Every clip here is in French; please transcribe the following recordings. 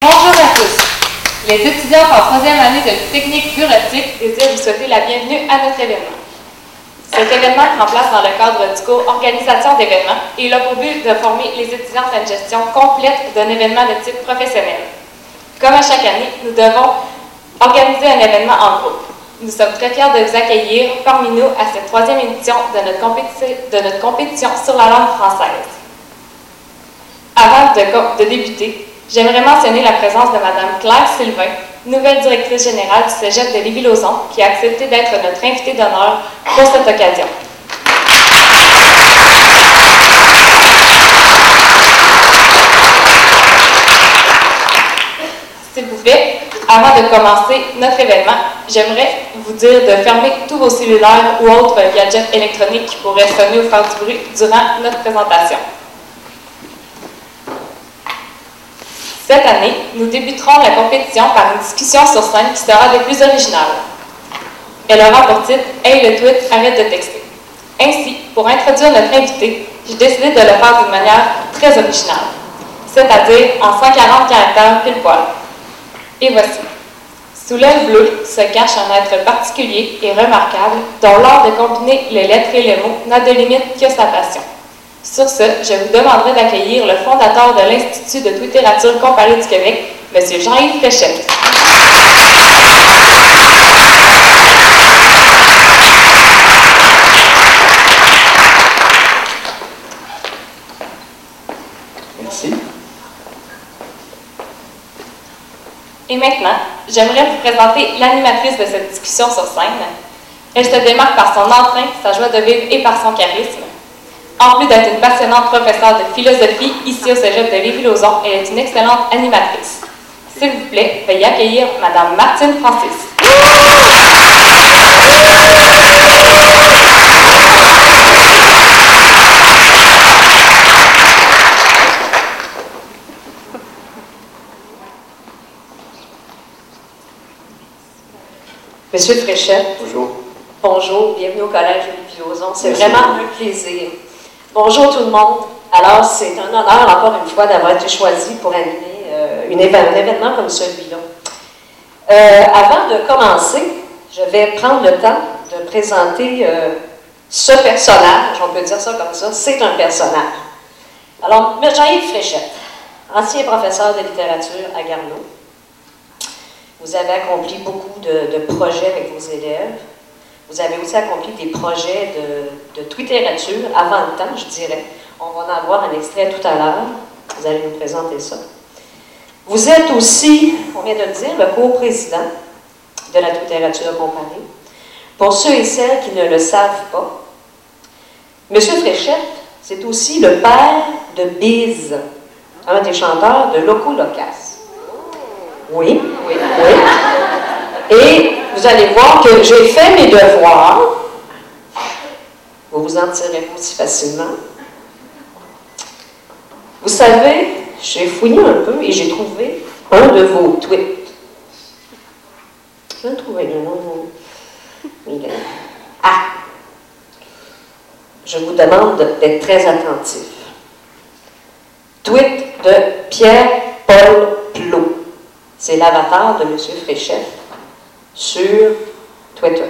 Bonjour à tous. Les étudiants en troisième année de technique bureautique désirent vous souhaiter la bienvenue à notre événement. Cet événement prend place dans le cadre du cours Organisation d'événements et il a pour but de former les étudiants à une gestion complète d'un événement de type professionnel. Comme à chaque année, nous devons organiser un événement en groupe. Nous sommes très fiers de vous accueillir parmi nous à cette troisième édition de notre, compétition sur la langue française. Avant de débuter, J'aimerais mentionner la présence de Mme Claire Sylvain, nouvelle directrice générale du Cégep de Lévis-Lauzon, qui a accepté d'être notre invitée d'honneur pour cette occasion. S'il vous plaît, avant de commencer notre événement, j'aimerais vous dire de fermer tous vos cellulaires ou autres gadgets électroniques qui pourraient sonner ou faire du bruit durant notre présentation. Cette année, nous débuterons la compétition par une discussion sur scène qui sera des plus originales. Elle aura pour titre Hey le tweet, arrête de texter. Ainsi, pour introduire notre invité, j'ai décidé de le faire d'une manière très originale, c'est-à-dire en 140 caractères pile poil. Et voici. Sous l'œil bleu se cache un être particulier et remarquable dont l'art de combiner les lettres et les mots n'a de limite que sa passion. Sur ce, je vous demanderai d'accueillir le fondateur de l'Institut de littérature comparée du Québec, M. Jean-Yves Fréchette. Merci. Et maintenant, j'aimerais vous présenter l'animatrice de cette discussion sur scène. Elle se démarque par son entrain, sa joie de vivre et par son charisme. En plus d'être une passionnante professeure de philosophie ici au Cégep de Lévis-Lauzon, elle est une excellente animatrice. S'il vous plaît, veuillez accueillir Mme Martine Francis. Monsieur Fréchette. Bonjour. Bonjour, bienvenue au Collège Lévis-Lauzon. C'est vraiment un plaisir. Bonjour tout le monde. Alors, c'est un honneur encore une fois d'avoir été choisi pour animer euh, un événement comme celui-là. Euh, avant de commencer, je vais prendre le temps de présenter euh, ce personnage, on peut dire ça comme ça, c'est un personnage. Alors, Jean-Yves Fréchette, ancien professeur de littérature à Garneau. Vous avez accompli beaucoup de, de projets avec vos élèves. Vous avez aussi accompli des projets de, de littérature avant le temps, je dirais. On va en avoir un extrait tout à l'heure. Vous allez nous présenter ça. Vous êtes aussi, on vient de le dire, le co-président de la littérature comparée. Pour ceux et celles qui ne le savent pas, M. Fréchette, c'est aussi le père de Biz, un des chanteurs de Loco Locas. Oui, oui, oui. Et vous allez voir que j'ai fait mes devoirs. Vous vous en tirez aussi facilement. Vous savez, j'ai fouillé un peu et j'ai trouvé un de vos tweets. Je vais trouver le nom. Ah! Je vous demande d'être très attentif. Tweet de Pierre-Paul Plot. C'est l'avatar de M. Fréchette sur Twitter.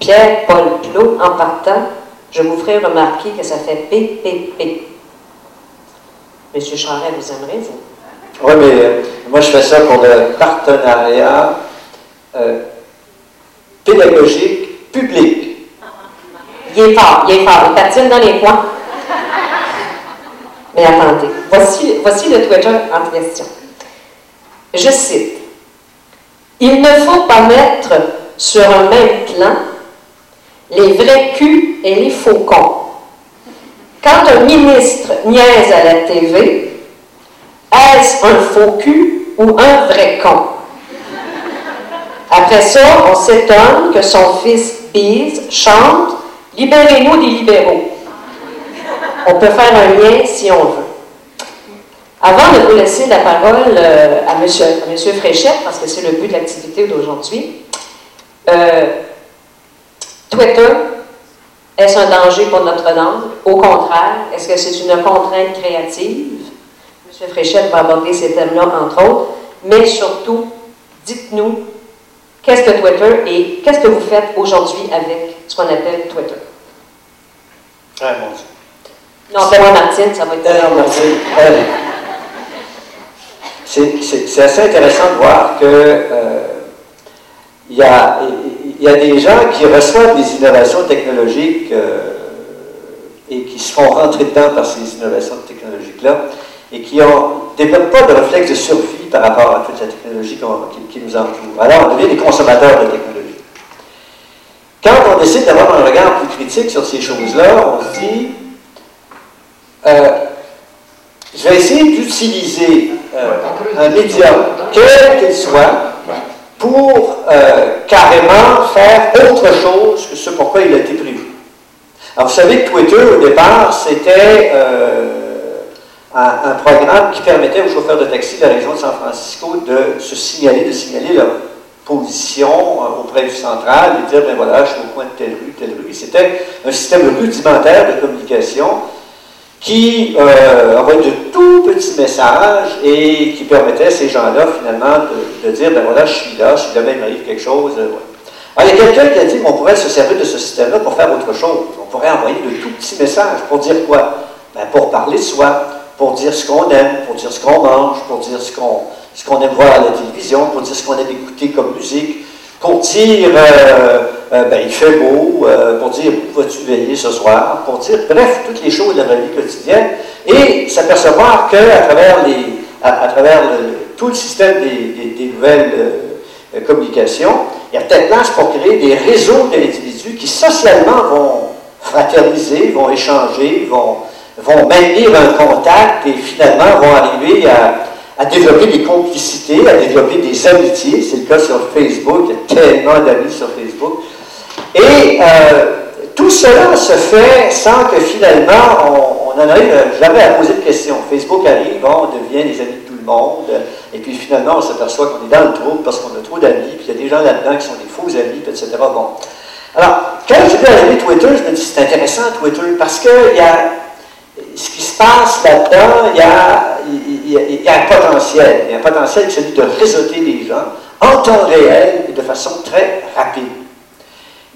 Pierre-Paul Plot, en partant, je vous ferai remarquer que ça fait PPP. Monsieur Charret, vous aimerez, vous? Oui, mais euh, moi, je fais ça pour le partenariat euh, pédagogique public. Il est fort, il est fort. Il patine dans les coins. Mais attendez, voici, voici le Twitter en question. Je cite. Il ne faut pas mettre sur un même plan les vrais culs et les faux cons. Quand un ministre niaise à la TV, est-ce un faux cul ou un vrai con? Après ça, on s'étonne que son fils Bise chante Libérez-nous des libéraux. On peut faire un lien si on veut. Avant de vous laisser la parole euh, à, monsieur, à monsieur Fréchette, parce que c'est le but de l'activité d'aujourd'hui, euh, Twitter, est-ce un danger pour notre langue? Au contraire, est-ce que c'est une contrainte créative? Monsieur Fréchette va aborder ces thèmes-là, entre autres. mais surtout, dites-nous qu'est-ce que Twitter et qu'est-ce que vous faites aujourd'hui avec ce qu'on appelle Twitter? Ah, mon Dieu. Non, Martine, ça va être... Non, Martine. C'est assez intéressant de voir que euh, il y, a, des gens qui reçoivent des innovations technologiques euh, et qui se font rentrer dedans par ces innovations technologiques-là et qui ne développent pas de réflexe de survie par rapport à toute la technologie qui, nous entoure. Alors, on devient des consommateurs de technologie. Quand on décide d'avoir un regard plus critique sur ces choses-là, on se dit, euh, je vais essayer d'utiliser euh, un média, quel qu'il soit, pour euh, carrément faire autre chose que ce pourquoi il a été prévu. Alors, vous savez que Twitter, au départ, c'était un, programme qui permettait aux chauffeurs de taxi de la région de San Francisco de se signaler, de signaler leur position euh, auprès du central et dire, ben voilà, je suis au coin de telle rue, telle rue. C'était un système rudimentaire de communication qui euh, envoyait de tout petits messages et qui permettait à ces gens-là, finalement, de, dire, ben voilà, je suis là, si jamais il m'arrive quelque chose. Euh, Alors, il y a quelqu'un qui a dit qu'on pourrait se servir de ce système-là pour faire autre chose. On pourrait envoyer de tout petits messages pour dire quoi? Ben, pour parler de soi, pour dire ce qu'on aime, pour dire ce qu'on mange, pour dire ce qu'on ce qu'on aime voir à la télévision, pour dire ce qu'on aime écouter comme musique, pour dire euh, euh, ben, il fait beau, euh, pour dire où vas-tu veiller ce soir, pour dire, bref, toutes les choses de la vie quotidienne, et s'apercevoir qu'à travers, les, à, travers tout le système des, des, nouvelles communications, il y a peut-être place pour créer des réseaux d'individus qui socialement vont fraterniser, vont échanger, vont, vont maintenir un contact et finalement vont arriver à, développer des complicités, à développer des amitiés. C'est le cas sur Facebook, il y a tellement d'amis sur Facebook. Et euh, tout cela se fait sans que finalement on, en arrive jamais à poser de questions. Facebook arrive, on devient les amis de tout le monde, et puis finalement on s'aperçoit qu'on est dans le trouble parce qu'on a trop d'amis, puis il y a des gens là-dedans qui sont des faux amis, etc. Bon. Alors, quand j'ai vu arriver Twitter, je me dis c'est intéressant Twitter parce qu'il y a ce qui se passe là-dedans, il y, a, il, y a, un potentiel. Il y a un potentiel, celui de réseauter les gens en temps réel et de façon très rapide.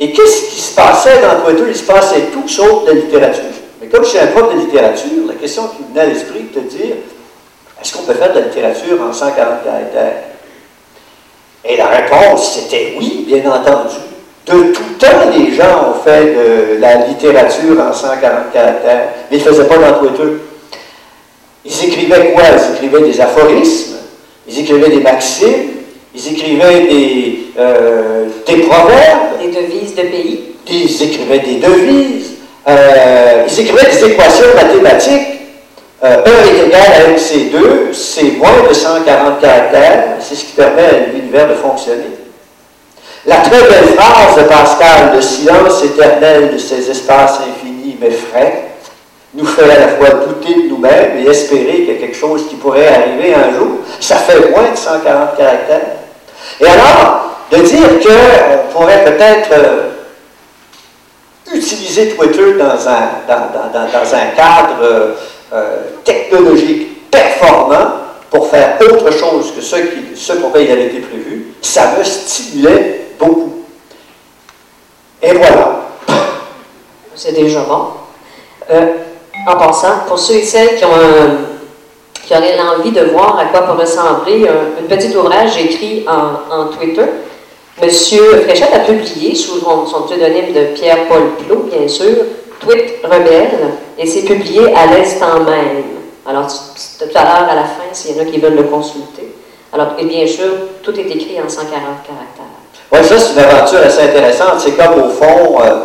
Et qu'est-ce qui se passait dans Twitter? Il se passait tout sauf de littérature. Mais comme je suis un prof de littérature, la question qui me venait à l'esprit de te dire, est-ce qu'on peut faire de la littérature en 140 caractères? Et la réponse, c'était oui, bien entendu. De tout temps, les gens ont fait de la littérature en 140 caractères, mais ils ne faisaient pas dans Twitter. Ils écrivaient quoi? Ils écrivaient des aphorismes, ils écrivaient des maximes, ils écrivaient des, euh, des proverbes. Des devises de pays. Ils écrivaient des devises. Euh, ils écrivaient des équations mathématiques. Euh, 1 est égal à MC2, c'est moins de 140 caractères, c'est ce qui permet à l'univers de fonctionner. La très belle phrase de Pascal, le silence éternel de ces espaces infinis mais frais, nous fait à la fois douter de nous-mêmes et espérer qu'il y a quelque chose qui pourrait arriver un jour. Ça fait moins de 140 caractères. Et alors, de dire qu'on pourrait peut-être euh, utiliser Twitter dans un, dans, un cadre euh, technologique performant pour faire autre chose que ce, qui, pour il avait été prévu, ça me stimulait beaucoup. Et voilà. C'est déjà bon. En passant, pour ceux et celles qui, ont qui auraient l'envie de voir à quoi peut ressembler un, petit ouvrage écrit en, Twitter, Monsieur Fréchette a publié, sous son pseudonyme de Pierre-Paul Plot, bien sûr, Tweet Rebelle, et c'est publié à l'instant même. Alors, tout à l'heure, à la fin, s'il y en a qui veulent le consulter. Alors, et bien sûr, tout est écrit en 140 caractères. Oui, ça, c'est une aventure assez intéressante. C'est comme, au fond, euh,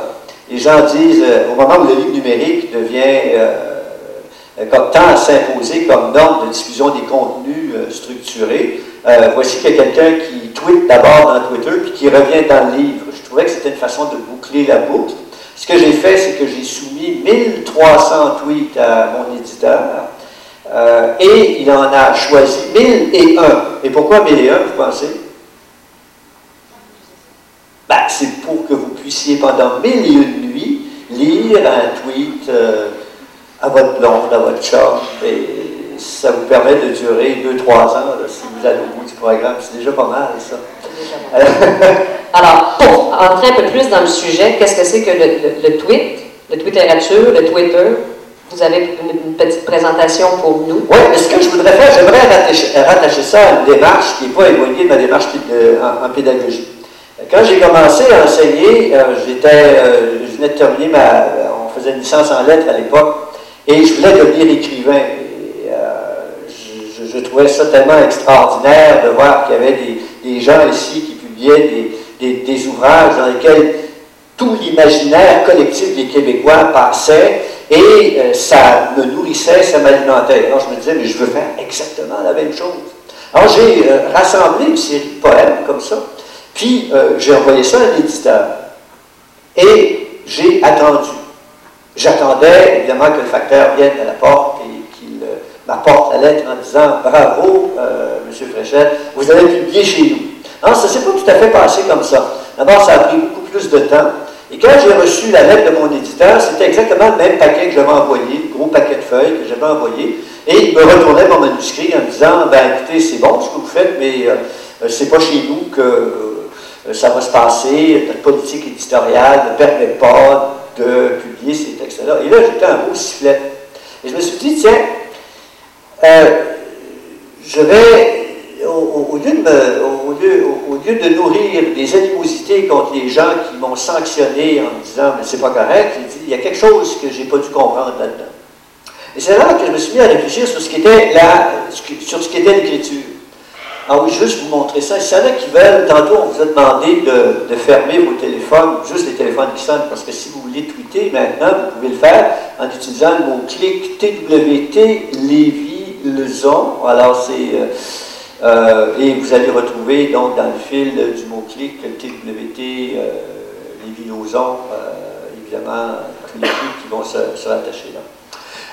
les gens disent, euh, au moment où le livre numérique devient, euh, comme temps à s'imposer comme norme de diffusion des contenus structurés, voici qu'il y a quelqu'un qui tweet d'abord dans Twitter, puis qui revient dans le livre. Je trouvais que c'était une façon de boucler la boucle. Ce que j'ai fait, c'est que j'ai soumis 1300 tweets à mon éditeur, et il en a choisi 1001. Et pourquoi 1001, vous pensez? Ben, c'est pour que vous puissiez pendant mille et une nuits lire un tweet euh, à votre blonde, à votre chum, et ça vous permet de durer deux, trois ans si vous allez au bout du programme. C'est déjà pas mal, ça. Alors, pour entrer un peu plus dans le sujet, qu'est-ce que c'est que le, le, tweet, le Twitterature, le Twitter? Vous avez une, petite présentation pour nous. Oui, mais ce que je voudrais faire, j'aimerais rattacher, ça à une démarche qui n'est pas éloignée de ma démarche en, pédagogie. Quand j'ai commencé à enseigner, euh, j'étais, euh, je venais de terminer ma. On faisait une licence en lettres à l'époque, et je voulais devenir écrivain. Euh, je, trouvais ça tellement extraordinaire de voir qu'il y avait des, gens ici qui publiaient des, des ouvrages dans lesquels tout l'imaginaire collectif des Québécois passait et ça me nourrissait, ça m'alimentait. Alors je me disais, mais je veux faire exactement la même chose. Alors j'ai rassemblé une série de poèmes comme ça, puis euh, j'ai envoyé ça à l'éditeur. Et j'ai attendu. J'attendais évidemment que le facteur vienne à la porte et qu'il m'apporte la lettre en disant Bravo, M. Fréchette, vous avez publié chez nous. Non, ça ne s'est pas tout à fait passé comme ça. D'abord, ça a pris beaucoup plus de temps. Et quand j'ai reçu la lettre de mon éditeur, c'était exactement le même paquet que j'avais envoyé, le gros paquet de feuilles que j'avais envoyé. Et il me retournait mon manuscrit en disant Ben écoutez, c'est bon ce que vous faites, mais euh, euh, c'est pas chez nous que euh, ça va se passer. Notre politique éditoriale ne permet pas de publier ces textes-là. Et là, j'étais un beau sifflet. Et je me suis dit Tiens, je vais au, lieu de nourrir des animosités contre les gens qui m'ont sanctionné en me disant mais c'est pas correct, il y a quelque chose que j'ai pas dû comprendre là-dedans. Et c'est là que je me suis mis à réfléchir sur ce qui était la, sur ce qui était l'écriture. Ah oui, juste vous montrer ça. S'il y en a qui veulent, tantôt on vous a demandé de, fermer vos téléphones, juste les téléphones qui sonnent, parce que si vous voulez tweeter maintenant, vous pouvez le faire en utilisant le mot-clic TWT Lévis Lezon. Alors c'est euh, euh, et vous allez retrouver donc dans le fil du mot-clic TWT, euh, les vilosons, euh, évidemment, tous les clics qui vont se, rattacher là.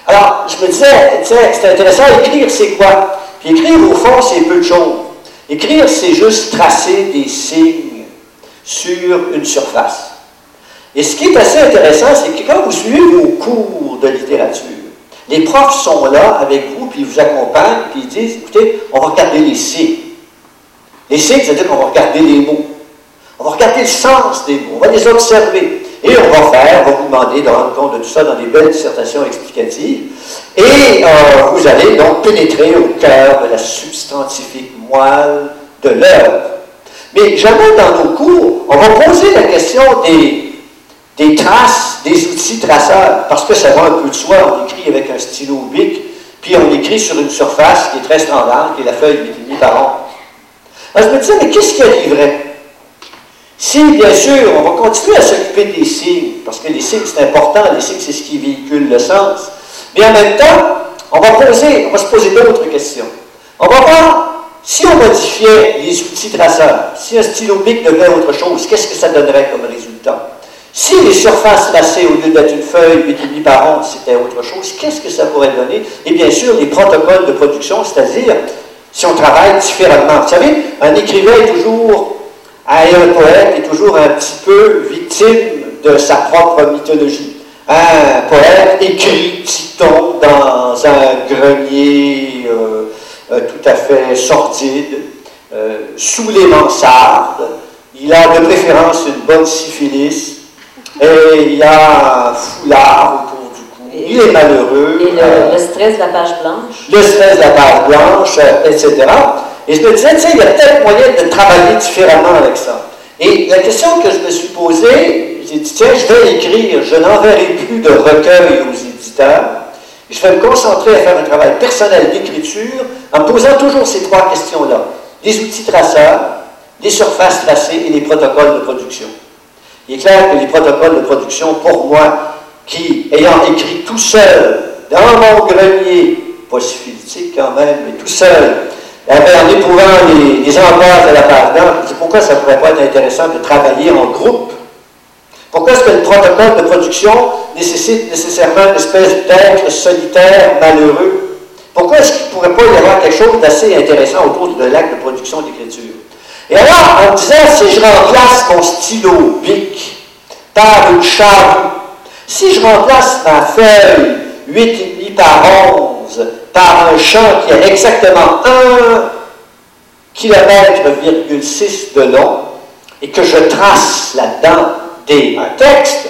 Alors, je me disais, c'est intéressant, écrire c'est quoi? Puis écrire, au fond, c'est peu de choses. Écrire, c'est juste tracer des signes sur une surface. Et ce qui est assez intéressant, c'est que quand vous suivez vos cours de littérature, les profs sont là avec vous, puis ils vous accompagnent, puis ils disent, écoutez, on va regarder les signes. Les signes, c'est-à-dire qu'on va regarder les mots. On va regarder le sens des mots, on va les observer. Et on va faire, on va vous demander de rendre compte de tout ça dans des belles dissertations explicatives. Et euh, vous allez donc pénétrer au cœur de la substantifique de l'œuvre. Mais jamais dans nos cours, on va poser la question des des traces, des outils traceurs, parce que ça va un peu de soi, on écrit avec un stylo bic, puis on écrit sur une surface qui est très standard, qui est la feuille 8,5 par an. Alors je me disais, mais qu'est-ce qui arriverait? Si, bien sûr, on va continuer à s'occuper des signes, parce que les signes, c'est important, les signes, c'est ce qui véhicule le sens, mais en même temps, on va, poser, on va se poser d'autres questions. On va voir, si on modifiait les outils traceurs, si un stylo bic devenait autre chose, qu'est-ce que ça donnerait comme résultat? Si les surfaces tracées, au lieu d'être une feuille 8,5 par an, c'était autre chose, qu'est-ce que ça pourrait donner? Et bien sûr, les protocoles de production, c'est-à-dire si on travaille différemment. Vous savez, un écrivain est toujours, un poète est toujours un petit peu victime de sa propre mythologie. Un poète écrit, citons, dans un grenier euh, tout à fait sordide, euh, sous les mansardes. Il a de préférence une bonne syphilis, et il a un foulard autour du cou. il est malheureux. Et euh, le, stress de la page blanche. Le stress de la page blanche, euh, etc. Et je me disais, tiens, il y a peut-être moyen de travailler différemment avec ça. Et la question que je me suis posée, j'ai dit, tiens, je vais écrire, je n'enverrai plus de recueil aux éditeurs. Je vais me concentrer à faire un travail personnel d'écriture en me posant toujours ces trois questions-là. Les outils traceurs, les surfaces tracées et les protocoles de production. Il est clair que les protocoles de production, pour moi, qui, ayant écrit tout seul, dans mon grenier, pas syphilitique quand même, mais tout seul, en éprouvant les, les de la c'est pourquoi ça ne pourrait pas être intéressant de travailler en groupe. Pourquoi est-ce que le protocole de production nécessite nécessairement une espèce d'être solitaire, malheureux? Pourquoi est-ce qu'il ne pourrait pas y avoir quelque chose d'assez intéressant autour de l'acte de production d'écriture? Et alors, en disant, si je remplace mon stylo bic par une charrue, si je remplace ma feuille 8,5 par 11 par un champ qui a exactement un km,6 de long et que je trace là-dedans un texte,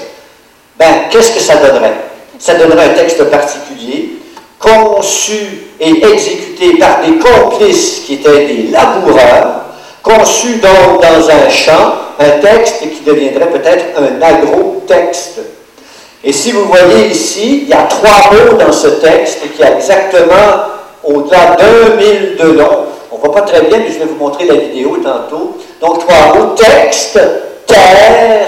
ben, qu'est-ce que ça donnerait? Ça donnerait un texte particulier, conçu et exécuté par des complices qui étaient des laboureurs, conçu donc dans un champ, un texte qui deviendrait peut-être un agro-texte. Et si vous voyez ici, il y a trois mots dans ce texte qui a exactement au-delà d'un mille de long. On ne voit pas très bien, mais je vais vous montrer la vidéo tantôt. Donc trois mots, texte, terre,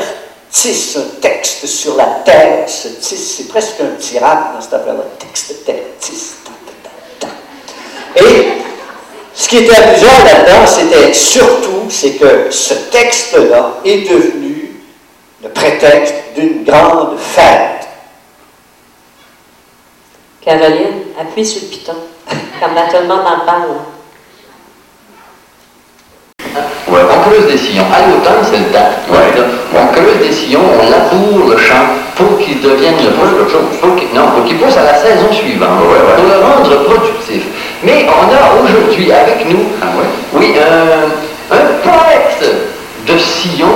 tis, un texte sur la terre. C'est presque un tirade dans cette affaire-là. Texte, terre, tis. Et ce qui était amusant là-dedans, c'était surtout, c'est que ce texte-là est devenu le prétexte d'une grande fête. Caroline, appuie sur le piton, comme là tout en parle. Ouais, on creuse des sillons. À l'automne, c'est le temps. On creuse des sillons, on laboure le champ pour qu'il devienne pour non, pour qu'il pousse à la saison suivante, pour le rendre productif. Mais on a aujourd'hui avec nous, ah oui, un, poète de sillon.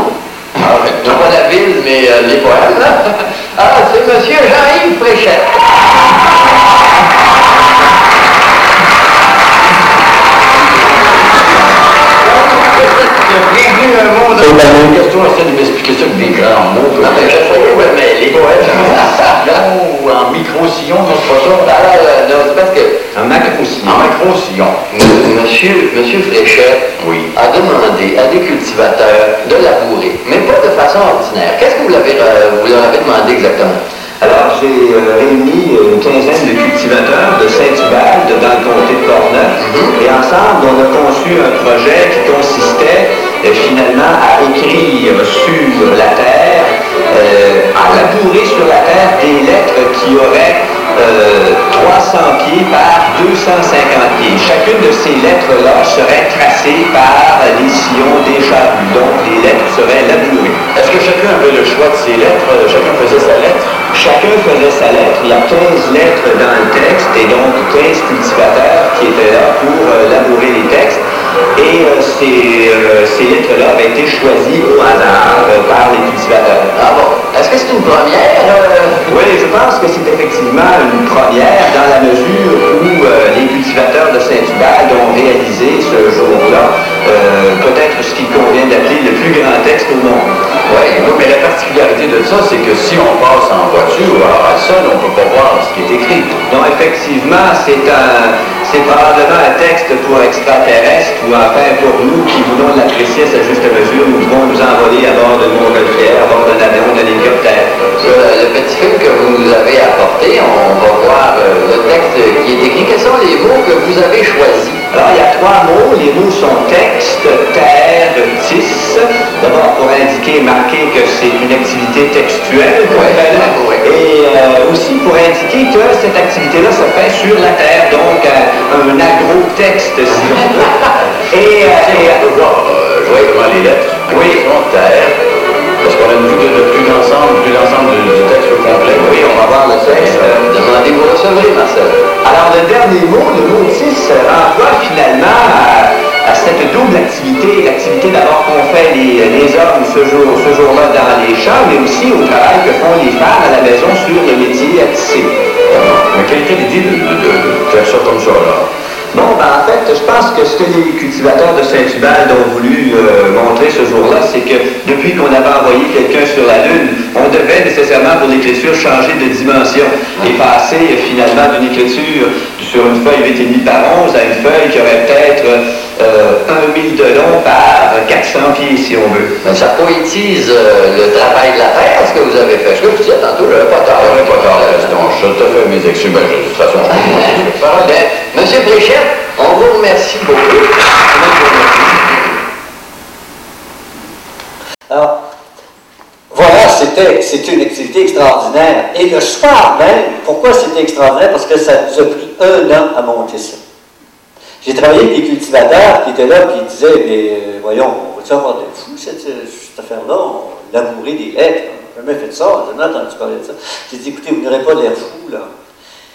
Ah, non pas la ville, mais euh, les poètes. Ah, c'est M. Jean-Yves Fréchette. Bienvenue un monde. Une question, essaie de m'expliquer ça avec des grands mots. Non, mais je sais, mais les poètes, ou en micro-sillon, c'est pas ça. Non, c'est parce que. Un macro-sillon. Macro-sillon. Monsieur, monsieur Fréchet oui. a demandé à des cultivateurs de labourer, mais pas de façon ordinaire. Qu'est-ce que vous, l'avez, euh, vous leur avez demandé exactement? Alors, j'ai euh, réuni une quinzaine de cultivateurs de Saint-Hubert, dans le comté de Portneuf, mhm. et ensemble, on a conçu un projet qui consistait euh, finalement à écrire sur la terre, euh, à labourer sur la terre des lettres qui auraient 300 pieds par 250 pieds. Chacune de ces lettres-là serait tracée par les sillons des charrues. Donc, les lettres seraient labourées. Est-ce que chacun avait le choix de ces lettres? Chacun faisait sa lettre? Chacun faisait sa lettre. Il y a 15 lettres dans le texte et donc 15 cultivateurs qui étaient là pour euh, labourer les textes. Et euh, euh, ces, lettres-là avaient été choisies au hasard par les cultivateurs. Est-ce que c'est une première? Oui, je pense que c'est effectivement une première dans la mesure où les cultivateurs de Saint-Hubert ont réalisé ce jour-là peut-être ce qu'il convient d'appeler le plus grand texte au monde. Oui, mais la particularité de ça, c'est que si on passe en voiture ou à seul, on ne peut pas voir ce qui est écrit. Non, effectivement, c'est un, c'est probablement un texte pour extraterrestres ou enfin pour nous qui voulons l'apprécier à sa juste mesure. Nous devons nous envoler à bord de montgolfière, à bord d'un avion, d'un hélicoptère. Le, petit film que vous nous avez apporté, on va voir euh, le texte qui est écrit. Quels sont les mots que vous avez choisis? Alors, il y a trois mots. Les mots sont texte, terre, tis. D'abord, pour indiquer, marquer que c'est une activité textuelle. Et euh, aussi pour indiquer que cette activité-là se fait sur la terre, donc euh, un agro-texte, si on veut. Et, euh, et je vois comment les lettres. Oui. terre. Parce qu'on a une vue de, plus d'ensemble, plus d'ensemble du, texte complet. Oui, on va voir le texte. Demandez, vous recevrez, Marcel. Alors, le dernier mot, le mot 6, renvoie finalement à, cette double activité. L'activité d'abord qu'ont fait les, hommes ce jour-là ce jour dans les champs, mais aussi au travail que font les femmes à la maison sur le métier à tisser. Mais quelle était l'idée de, de, faire ça comme ça, là? Bon, ben, en fait, je pense que ce que les cultivateurs de Saint-Hubert ont voulu euh, montrer ce jour-là, c'est que depuis qu'on avait envoyé quelqu'un sur la Lune, on devait nécessairement pour l'écriture changer de dimension et passer finalement d'une écriture sur une feuille 8,5 par 11 à une feuille qui aurait peut-être euh, 1 000 de long par 400 pieds, si on veut. Mais ça poétise euh, le travail de la terre, ce que vous avez fait. Je disais tantôt, je n'avais pas tard. Je pas tard, je te fais mes excuses. Ben, de toute façon, je Monsieur Bréchet, on vous remercie beaucoup. Alors, voilà, c'était, une activité extraordinaire. Et le soir même, pourquoi c'était extraordinaire? Parce que ça nous a pris un an à monter ça. J'ai travaillé avec des cultivateurs qui étaient là et qui disaient, mais euh, voyons, on va-tu avoir de fou cette, affaire-là? On des lettres. On n'a jamais fait ça, on n'a jamais entendu parler de ça. J'ai dit, écoutez, vous n'aurez pas l'air fou, là.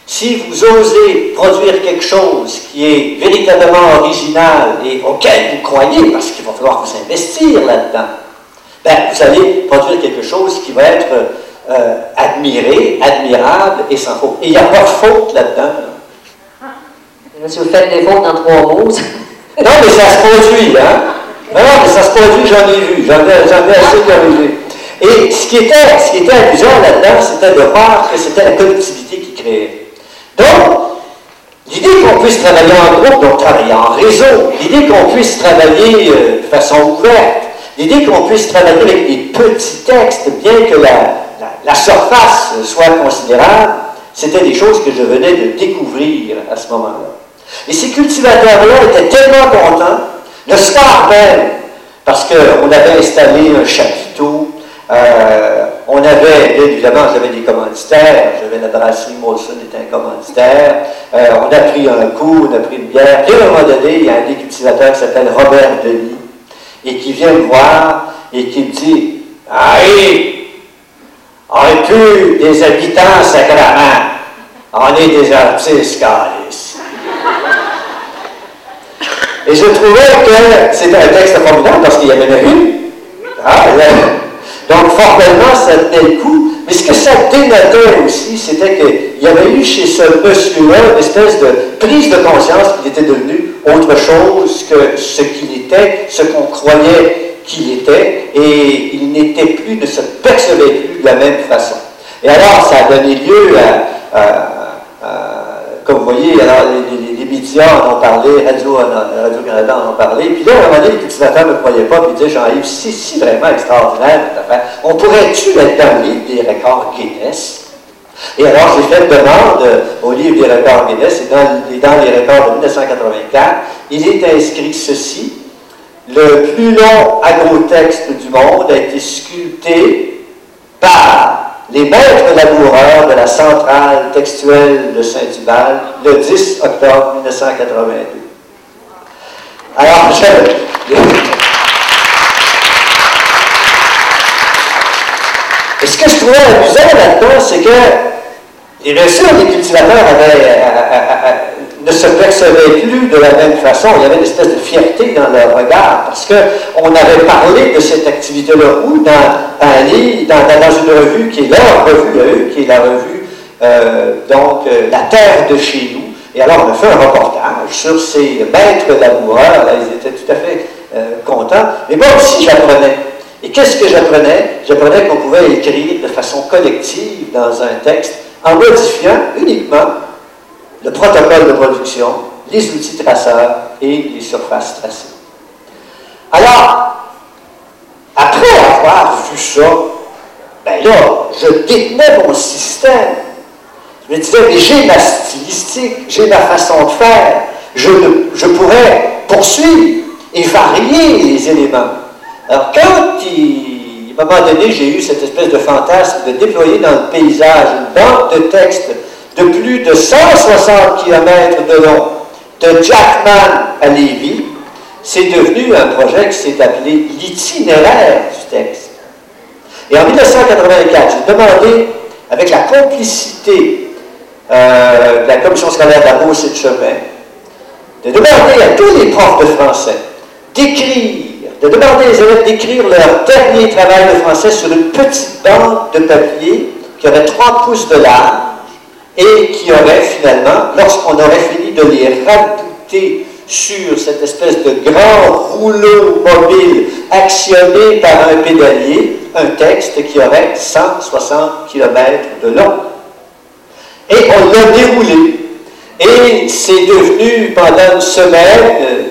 Si vous osez produire quelque chose qui est véritablement original et auquel vous croyez, parce qu'il va falloir vous investir là-dedans, ben, vous allez produire quelque chose qui va être euh, admiré, admirable et sans faute. Et il n'y a pas de faute là-dedans. Si vous faites des fautes dans trois mots, non, mais ça se produit, hein? Non, mais ça se produit, j'en ai vu, j'en ai, ai, assez vu. Et ce qui était, ce qui était amusant là-dedans, c'était de voir que c'était la collectivité qui créait. Donc, l'idée qu'on puisse travailler en groupe, donc travailler en réseau, l'idée qu'on puisse travailler euh, de façon ouverte, l'idée qu'on puisse travailler avec des petits textes, bien que la, surface soit considérable, c'était des choses que je venais de découvrir à ce moment-là. Et ces cultivateurs-là étaient tellement contents, le soir même, parce qu'on avait installé un chapiteau, euh, on avait, bien évidemment, j'avais des commanditaires, j'avais la brasserie Molson était un commanditaire, euh, on a pris un coup, on a pris une bière, et à un moment donné, il y a un des cultivateurs qui s'appelle Robert Denis, et qui vient me voir, et qui me dit, « Ah oui, on n'est plus des habitants sacrament, on est des artistes, Calice. Et je trouvais que c'était un texte formidable parce qu'il y avait une rue. Ah, donc, formellement, ça tenait le coup. Mais ce que ça dénotait aussi, c'était qu'il y avait eu chez ce monsieur-là une espèce de prise de conscience qu'il était devenu autre chose que ce qu'il était, ce qu'on croyait qu'il était, et il n'était plus, ne se percevait plus de la même façon. Et alors, ça a donné lieu à comme vous voyez, alors médias en ont parlé, Radio-Canada en ont parlé, puis là, à un moment donné, les cultivateurs ne croyaient pas, puis ils disaient, Jean-Yves, c'est si vraiment extraordinaire On pourrait-tu être dans le livre des records Guinness? Et alors, j'ai fait demande au livre des records Guinness, et dans, dans les records de 1984, il est inscrit ceci, le plus long agrotexte du monde a été sculpté par les maîtres laboureurs de la centrale textuelle de Saint-Hubal le 10 octobre 1982. Alors, je... Et ce que je trouvais amusant là-dedans, c'est que, et bien sûr, les cultivateurs avaient, euh, euh, euh, ne se percevaient plus de la même façon. Il y avait une espèce de fierté dans leur regard parce qu'on avait parlé de cette activité-là ou dans un dans, une revue qui est leur revue à eux, qui est la revue, donc, La Terre de chez nous. Et alors, on a fait un reportage sur ces maîtres laboureurs. Là, ils étaient tout à fait contents. Mais moi aussi, j'apprenais. Et qu'est-ce que j'apprenais? J'apprenais qu'on pouvait écrire de façon collective dans un texte en modifiant uniquement le protocole de production, les outils traceurs et les surfaces tracées. Alors, après avoir vu ça, ben là, je détenais mon système. Je me disais, mais j'ai ma stylistique, j'ai ma façon de faire, je, pourrais poursuivre et varier les éléments. Alors, quand, il, à un moment donné, j'ai eu cette espèce de fantasme de déployer dans le paysage une banque de textes de plus de 160 km de long de Jackman à Lévis, c'est devenu un projet qui s'est appelé l'itinéraire du texte. Et en 1984, j'ai demandé, avec la complicité euh, de la Commission scolaire Beauce et de Chemin, de demander à tous les profs de français d'écrire, de demander aux élèves d'écrire leur dernier travail de français sur une petite bande de papier qui aurait trois pouces de large et qui aurait finalement, lorsqu'on aurait fini de les rabouter sur cette espèce de grand rouleau mobile actionné par un pédalier, un texte qui aurait 160 km de long. Et on l'a déroulé. Et c'est devenu pendant une semaine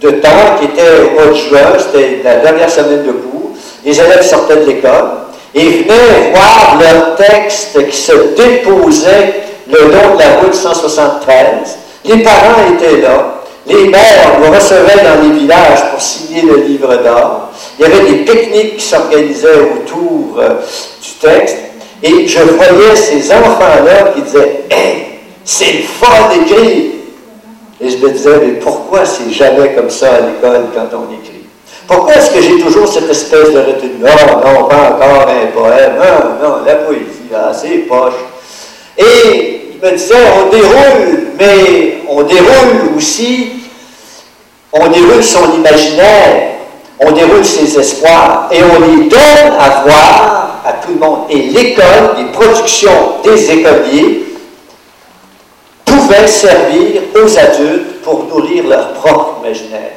de, temps qui était au mois de juin, c'était la dernière semaine de cours, les élèves sortaient de l'école, et venaient voir leur texte qui se déposait le long de la route 173. Les parents étaient là. Les mères nous recevaient dans les villages pour signer le livre d'or. Il y avait des pique-niques qui s'organisaient autour euh, du texte. Et je voyais ces enfants-là qui disaient Hey, c'est le fun d'écrire. Et je me disais Mais pourquoi c'est jamais comme ça à l'école quand on écrit? Pourquoi est-ce que j'ai toujours cette espèce de retenue? Non, non, pas encore un poème. Non, non, la poésie, là, c'est poche. Et il me disait, on déroule, mais on déroule aussi, on déroule son imaginaire, on déroule ses espoirs, et on les donne à voir à tout le monde. Et l'école, les productions des écoliers, pouvaient servir aux adultes pour nourrir leur propre imaginaire.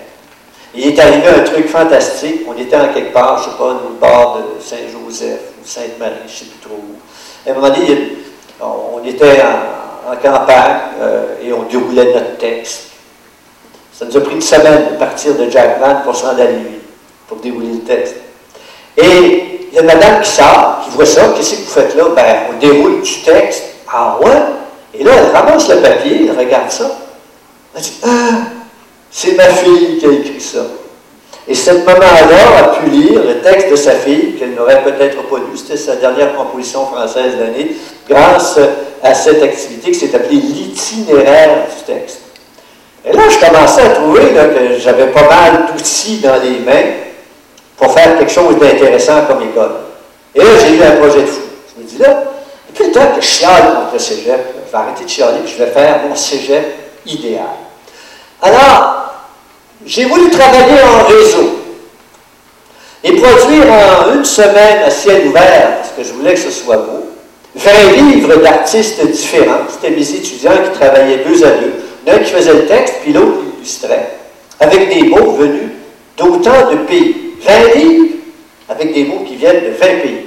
Il est arrivé un truc fantastique. On était en quelque part, je ne sais pas, au bord de Saint-Joseph ou Sainte-Marie, je ne sais plus trop où. À un moment donné, on était en, campagne euh, et on déroulait notre texte. Ça nous a pris une semaine de partir de Jackman pour se rendre à lui, pour dérouler le texte. Et il y a une madame qui sort, qui voit ça. Qu'est-ce que vous faites là? Ben, on déroule du texte. Ah ouais? Et là, elle ramasse le papier, elle regarde ça. Elle dit Ah, c'est ma fille qui a écrit ça. Et cette maman-là a pu lire le texte de sa fille, qu'elle n'aurait peut-être pas lu, c'était sa dernière composition française d'année, grâce à cette activité qui s'est appelée l'itinéraire du texte. Et là, je commençais à trouver que j'avais pas mal d'outils dans les mains pour faire quelque chose d'intéressant comme école. Et là, j'ai eu un projet de fou. Je me dis là, depuis le temps que je chiale contre le cégep, je vais arrêter de chialer je vais faire mon cégep idéal. Alors, j'ai voulu travailler en réseau et produire en une semaine à ciel ouvert, parce que je voulais que ce soit beau, 20 livres d'artistes différents. C'était mes étudiants qui travaillaient deux à deux. L'un qui faisait le texte, puis l'autre qui illustrait, avec des mots venus d'autant de pays. 20 livres avec des mots qui viennent de 20 pays.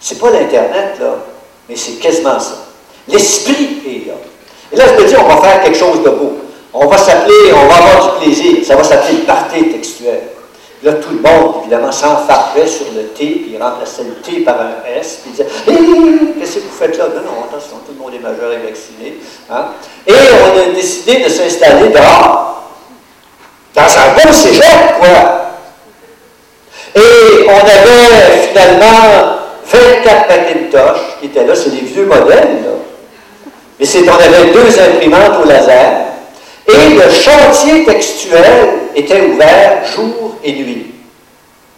C'est pas l'Internet, là, mais c'est quasiment ça. L'esprit est là. Et là, je me dis, on va faire quelque chose de beau. On va s'appeler, on va avoir du plaisir. Ça va s'appeler le party textuel. Là, tout le monde, évidemment, s'enfargeait sur le T, puis il remplaçait le T par un S, puis il disait Hé, qu'est-ce que vous faites là Non, non, attention, tout le monde est majeur et vacciné. Hein? Et on a décidé de s'installer dehors, dans un bon cégep, quoi. Et on avait finalement 24 Macintosh qui étaient là, c'est des vieux modèles, là. Mais c'est, on avait deux imprimantes au laser. Et le chantier textuel était ouvert jour et nuit.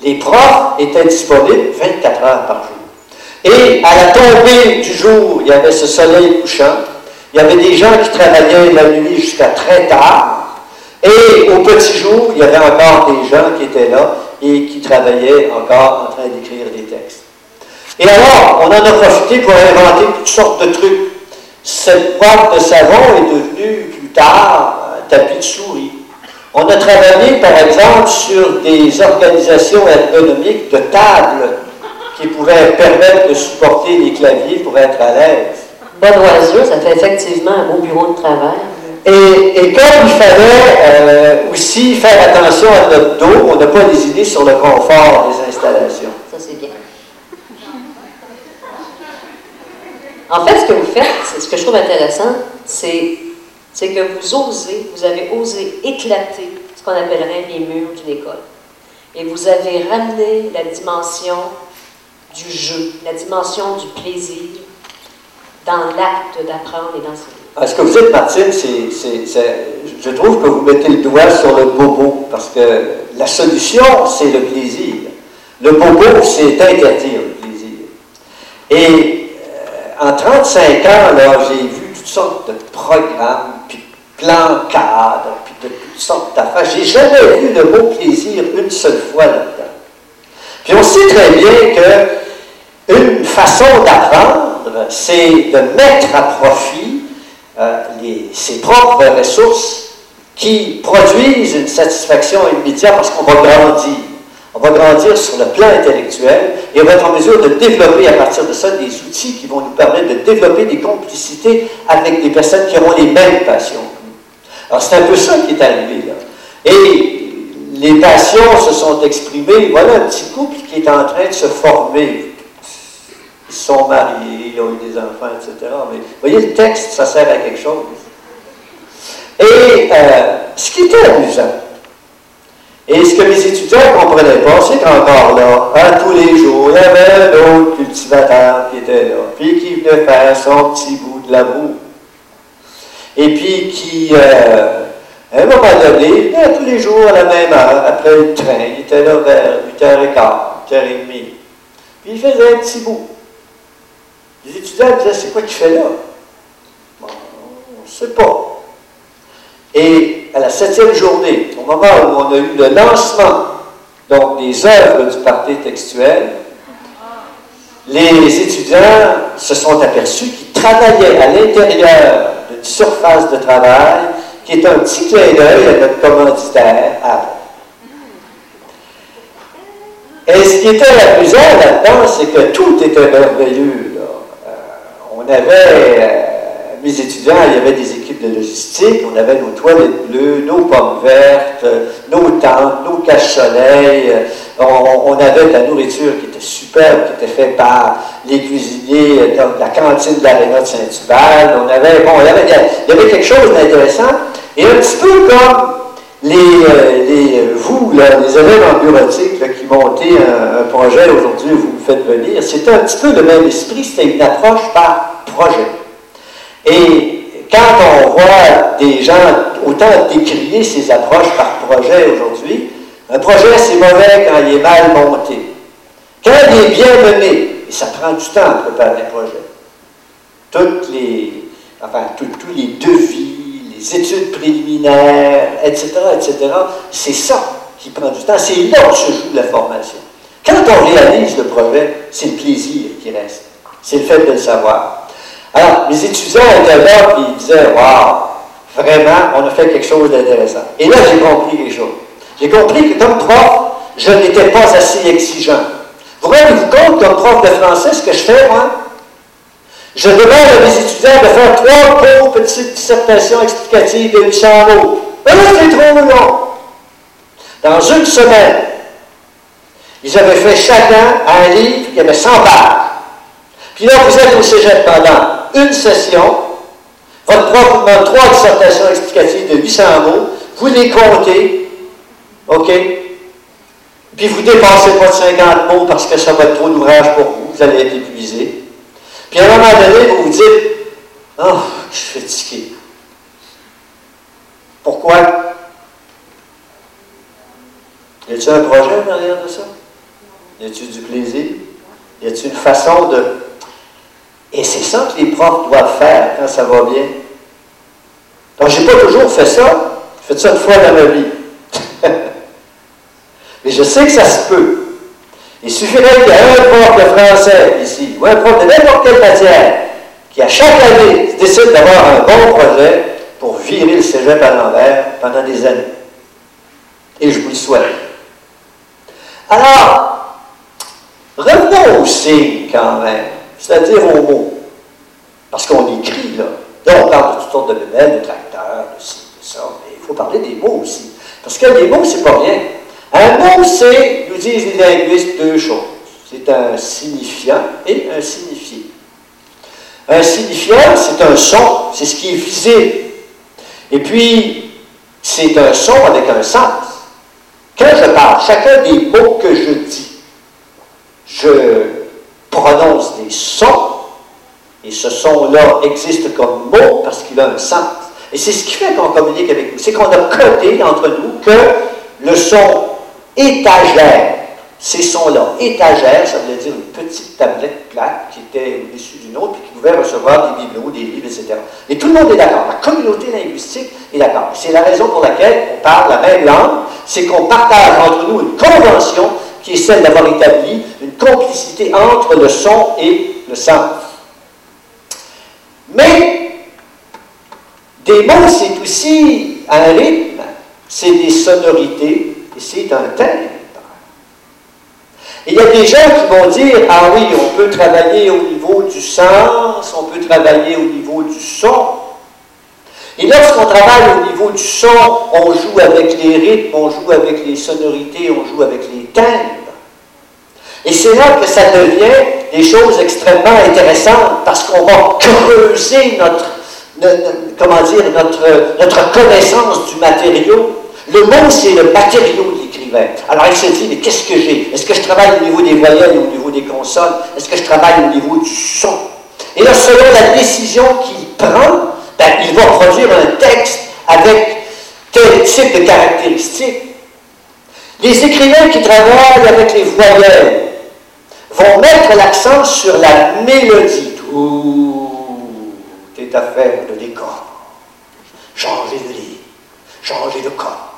Les profs étaient disponibles 24 heures par jour. Et à la tombée du jour, il y avait ce soleil couchant. Il y avait des gens qui travaillaient la nuit jusqu'à très tard. Et au petit jour, il y avait encore des gens qui étaient là et qui travaillaient encore en train d'écrire des textes. Et alors, on en a profité pour inventer toutes sortes de trucs. Cette boîte de savon est devenue plus tard un tapis de souris. On a travaillé, par exemple, sur des organisations ergonomiques de tables qui pouvaient permettre de supporter les claviers pour être à l'aise. Bon oiseau, ça fait effectivement un beau bureau de travail. Et, et comme il fallait euh, aussi faire attention à notre dos, on n'a pas décidé sur le confort des installations. Ça, c'est bien. En fait, ce que vous faites, ce que je trouve intéressant, c'est, que vous osez, vous avez osé éclater ce qu'on appellerait les murs d'une école. Et vous avez ramené la dimension du jeu, la dimension du plaisir dans l'acte d'apprendre et d'enseigner. Ce que vous dites, Martine, c'est, je trouve que vous mettez le doigt sur le bobo, parce que la solution, c'est le plaisir. Le bobo, c'est interdire le plaisir. Et en 35 ans, j'ai vu toutes sortes de programmes, puis plans cadres, puis de toutes sortes d'affaires. J'ai jamais vu le mot plaisir une seule fois là-dedans. Puis on sait très bien que une façon d'apprendre, c'est de mettre à profit euh, ses propres ressources qui produisent une satisfaction immédiate parce qu'on va grandir. On va grandir sur le plan intellectuel et on va être en mesure de développer à partir de ça des outils qui vont nous permettre de développer des complicités avec des personnes qui auront les mêmes passions. Alors c'est un peu ça qui est arrivé là. Et les passions se sont exprimées. Voilà un petit couple qui est en train de se former. Ils sont mariés, ils ont eu des enfants, etc. Mais vous voyez, le texte, ça sert à quelque chose. Et euh, ce qui était amusant, et ce que mes étudiants ne comprenaient pas, c'est qu'encore là, à tous les jours, il y avait un autre cultivateur qui était là, puis qui venait faire son petit bout de l'amour. Et puis qui, euh, à un moment donné, venait tous les jours à la même heure, après le train, il était là vers 8h15, 8h30. Puis il faisait un petit bout. Les étudiants disaient, c'est quoi qu'il fait là? Bon, Je ne sais pas. Et à la septième journée, au moment où on a eu le lancement donc des œuvres du parti textuel, les étudiants se sont aperçus qu'ils travaillaient à l'intérieur d'une surface de travail qui est un petit clin d'œil à notre commanditaire Apple. Et ce qui était amusant là-dedans, c'est que tout était merveilleux. Euh, on avait, euh, mes étudiants, il y avait des de logistique, on avait nos toilettes bleues, nos pommes vertes, nos tentes, nos caches-soleil. On, avait de la nourriture qui était superbe, qui était faite par les cuisiniers de la cantine de l'aréna de Saint-Hubert. On avait, bon, il y avait, quelque chose d'intéressant. Et un petit peu comme les, euh, euh, vous, les élèves en bureautique qui montez un, projet aujourd'hui, vous me faites venir, c'est un petit peu le même esprit, c'était une approche par projet. Et quand on voit des gens autant décrier ces approches par projet aujourd'hui, un projet c'est mauvais quand il est mal monté. Quand il est bien mené, et ça prend du temps à préparer un projet, les, enfin, tous les devis, études préliminaires, etc., etc., c'est ça qui prend du temps. C'est là que se joue la formation. Quand on réalise le projet, c'est le plaisir qui reste. C'est le fait de le savoir. Alors, mes étudiants étaient là et ils disaient Waouh, vraiment, on a fait quelque chose d'intéressant. Et là, j'ai compris quelque chose. J'ai compris que comme prof, je n'étais pas assez exigeant. Vous rendez-vous compte, comme prof de français, ce que je fais, moi? Je demande à mes étudiants de faire trois courts petites dissertations explicatives de 800 mots. Mais là, c'est trop long. Dans une semaine, ils avaient fait chacun un livre qui avait 100 pages. Puis là, vous êtes au cégep pendant une session. Votre vous demande trois dissertations explicatives de 800 mots. Vous les comptez. OK? Puis vous ne dépassez pas de 50 mots parce que ça va être trop d'ouvrage pour vous. Vous allez être épuisé. Puis à un moment donné, vous vous dites Oh, je suis fatigué. Pourquoi Y a-t-il un projet derrière de ça? Y a-t-il du plaisir? Y a-t-il une façon de. Et c'est ça que les profs doivent faire quand ça va bien. Donc, je n'ai pas toujours fait ça. J'ai fait ça une fois dans ma vie. Mais je sais que ça se peut. Il suffirait qu'il y ait un prof de français ici, ou un prof de n'importe quelle matière, qui à chaque année décide d'avoir un bon projet pour virer le cégep à l'envers pendant des années. Et je vous le souhaite. Alors, revenons au signe quand même, c'est-à-dire aux mots. Parce qu'on écrit, là. Là, on parle de toutes sortes de domaines, de tracteurs, de ci, de ça, mais il faut parler des mots aussi. Parce que les mots, c'est pas rien. Un mot, c'est, nous disent les linguistes, deux choses. C'est un signifiant et un signifié. Un signifiant, c'est un son, c'est ce qui est visé. Et puis, c'est un son avec un sens. Quand je parle, chacun des mots que je dis, je prononce des sons, et ce son-là existe comme mot parce qu'il a un sens. Et c'est ce qui fait qu'on communique avec nous. C'est qu'on a codé entre nous que le son étagère. Ces sons-là, étagère, ça veut dire une petite tablette plate qui était au-dessus d'une autre, et qui pouvait recevoir des bibelots, des livres, etc. Et tout le monde est d'accord. La communauté linguistique est d'accord. C'est la raison pour laquelle on parle la même langue, c'est qu'on partage entre nous une convention qui est celle d'avoir établi une complicité entre le son et le sens. Mais des mots, c'est aussi un rythme, c'est des sonorités, et c'est un thème. il y a des gens qui vont dire, ah oui, on peut travailler au niveau du sens, on peut travailler au niveau du son. Et lorsqu'on travaille au niveau du son, on joue avec les rythmes, on joue avec les sonorités, on joue avec les timbres. Et c'est là que ça devient des choses extrêmement intéressantes parce qu'on va creuser notre, comment dire, notre, notre connaissance du matériau le mot, c'est le matériau de l'écrivain. Alors il se dit, mais qu'est-ce que j'ai? Est-ce que je travaille au niveau des voyelles ou au niveau des consonnes? Est-ce que je travaille au niveau du son? Et là, selon la décision qu'il prend, ben, il va produire un texte avec tel type de caractéristiques. Les écrivains qui travaillent avec les voyelles vont mettre l'accent sur la mélodie. Tout est affaire de décor. changer de lit, changer de corps.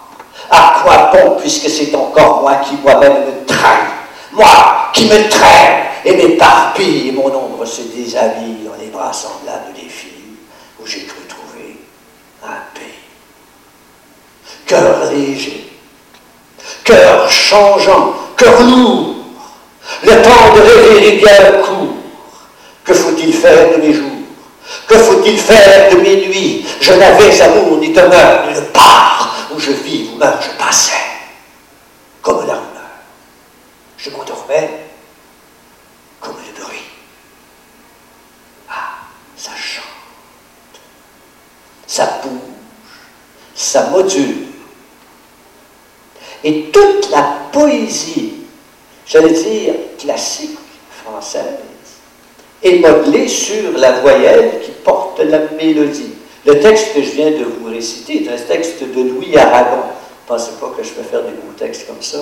À quoi bon, puisque c'est encore moi qui moi-même me trahis, moi qui me traîne et m'éparpille, et mon ombre se déshabille dans les bras semblables des filles où j'ai cru trouver un paix. Cœur léger, cœur changeant, cœur lourd, le temps de rêver est bien court. Que faut-il faire de mes jours? Que faut-il faire de mes nuits? Je n'avais amour ni demeure, ni part où je vis ou meurs, je passais, comme la rumeur. Je m'endormais comme le bruit. Ah, ça chante, ça bouge, ça module. Et toute la poésie, j'allais dire classique française, est modelée sur la voyelle qui porte la mélodie. Le texte que je viens de vous réciter est un texte de Louis Aragon. Pensez pas que je peux faire des beaux textes comme ça.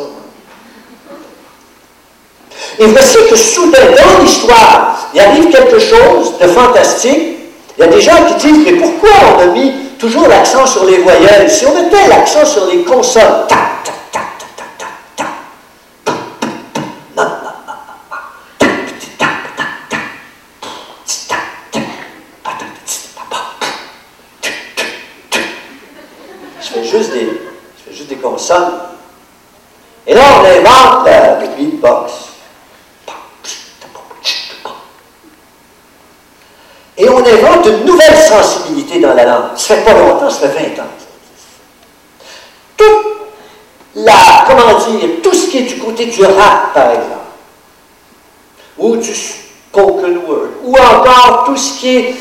Et voici que soudain, dans l'histoire, il arrive quelque chose de fantastique. Il y a des gens qui disent, mais pourquoi on a mis toujours l'accent sur les voyelles? Si on mettait l'accent sur les consonnes, tac, tac, tac, tac, tac, tac, tac, non, non, non, non, tac, tac, tac, tac, tac, tac, tac, je fais juste des, je fais juste des consonnes. Et là, on invente le beatbox. Et on invente une nouvelle sensibilité dans la langue. Ça fait pas longtemps, ça fait 20 ans. Toute la, comment dire, tout ce qui est du côté du rap, par exemple, ou du spoken word, ou encore tout ce qui est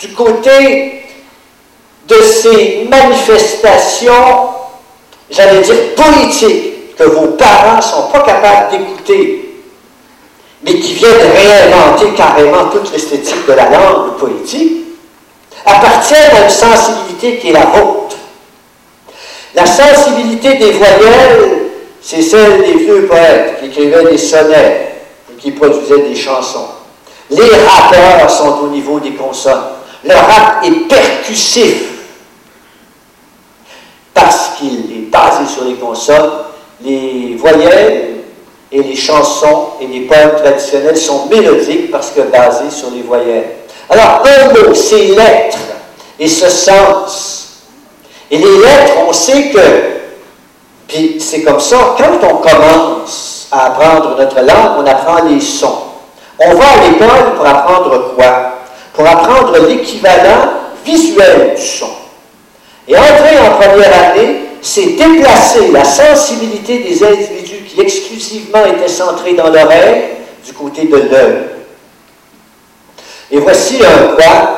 du côté de ces manifestations, j'allais dire politiques, que vos parents ne sont pas capables d'écouter mais qui viennent réinventer carrément toute l'esthétique de la langue poétique, appartiennent à une sensibilité qui est la vôtre. La sensibilité des voyelles, c'est celle des vieux poètes qui écrivaient des sonnets et qui produisaient des chansons. Les rappeurs sont au niveau des consonnes. Le rap est percussif parce qu'il est basé sur les consonnes. Les voyelles et les chansons et les poèmes traditionnels sont mélodiques parce que basés sur les voyelles. Alors, un mot, c'est lettres et ce sens. Et les lettres, on sait que, puis c'est comme ça, quand on commence à apprendre notre langue, on apprend les sons. On va à l'école pour apprendre quoi? Pour apprendre l'équivalent visuel du son. Et entrer en première année, c'est déplacer la sensibilité des individus qui exclusivement étaient centrés dans l'oreille du côté de l'œil. Et voici un quoi?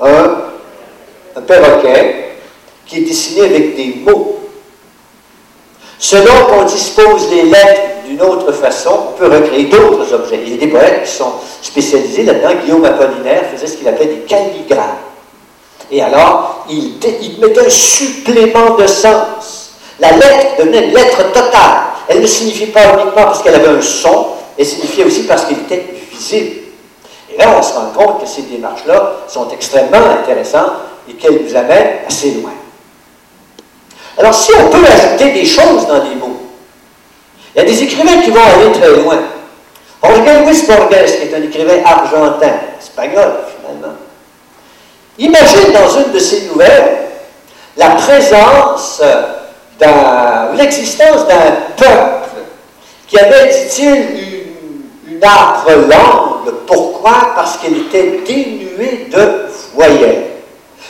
Un, perroquet qui est dessiné avec des mots. Selon qu'on dispose les lettres d'une autre façon, on peut recréer d'autres objets. Il y a des poètes qui sont spécialisés là-dedans. Guillaume Apollinaire faisait ce qu'il appelait des calligraphes. Et alors, il, il mettait un supplément de sens. La lettre devenait une lettre totale. Elle ne signifiait pas uniquement parce qu'elle avait un son, elle signifiait aussi parce qu'elle était visible. Et là, on se rend compte que ces démarches-là sont extrêmement intéressantes et qu'elles nous amènent assez loin. Alors, si on peut ajouter des choses dans les mots, il y a des écrivains qui vont aller très loin. Jorge Luis Borges, qui est un écrivain argentin, espagnol finalement, Imagine dans une de ces nouvelles la présence d'un, l'existence d'un peuple qui avait, dit-il, âpre langue. Pourquoi? Parce qu'elle était dénuée de voyelles.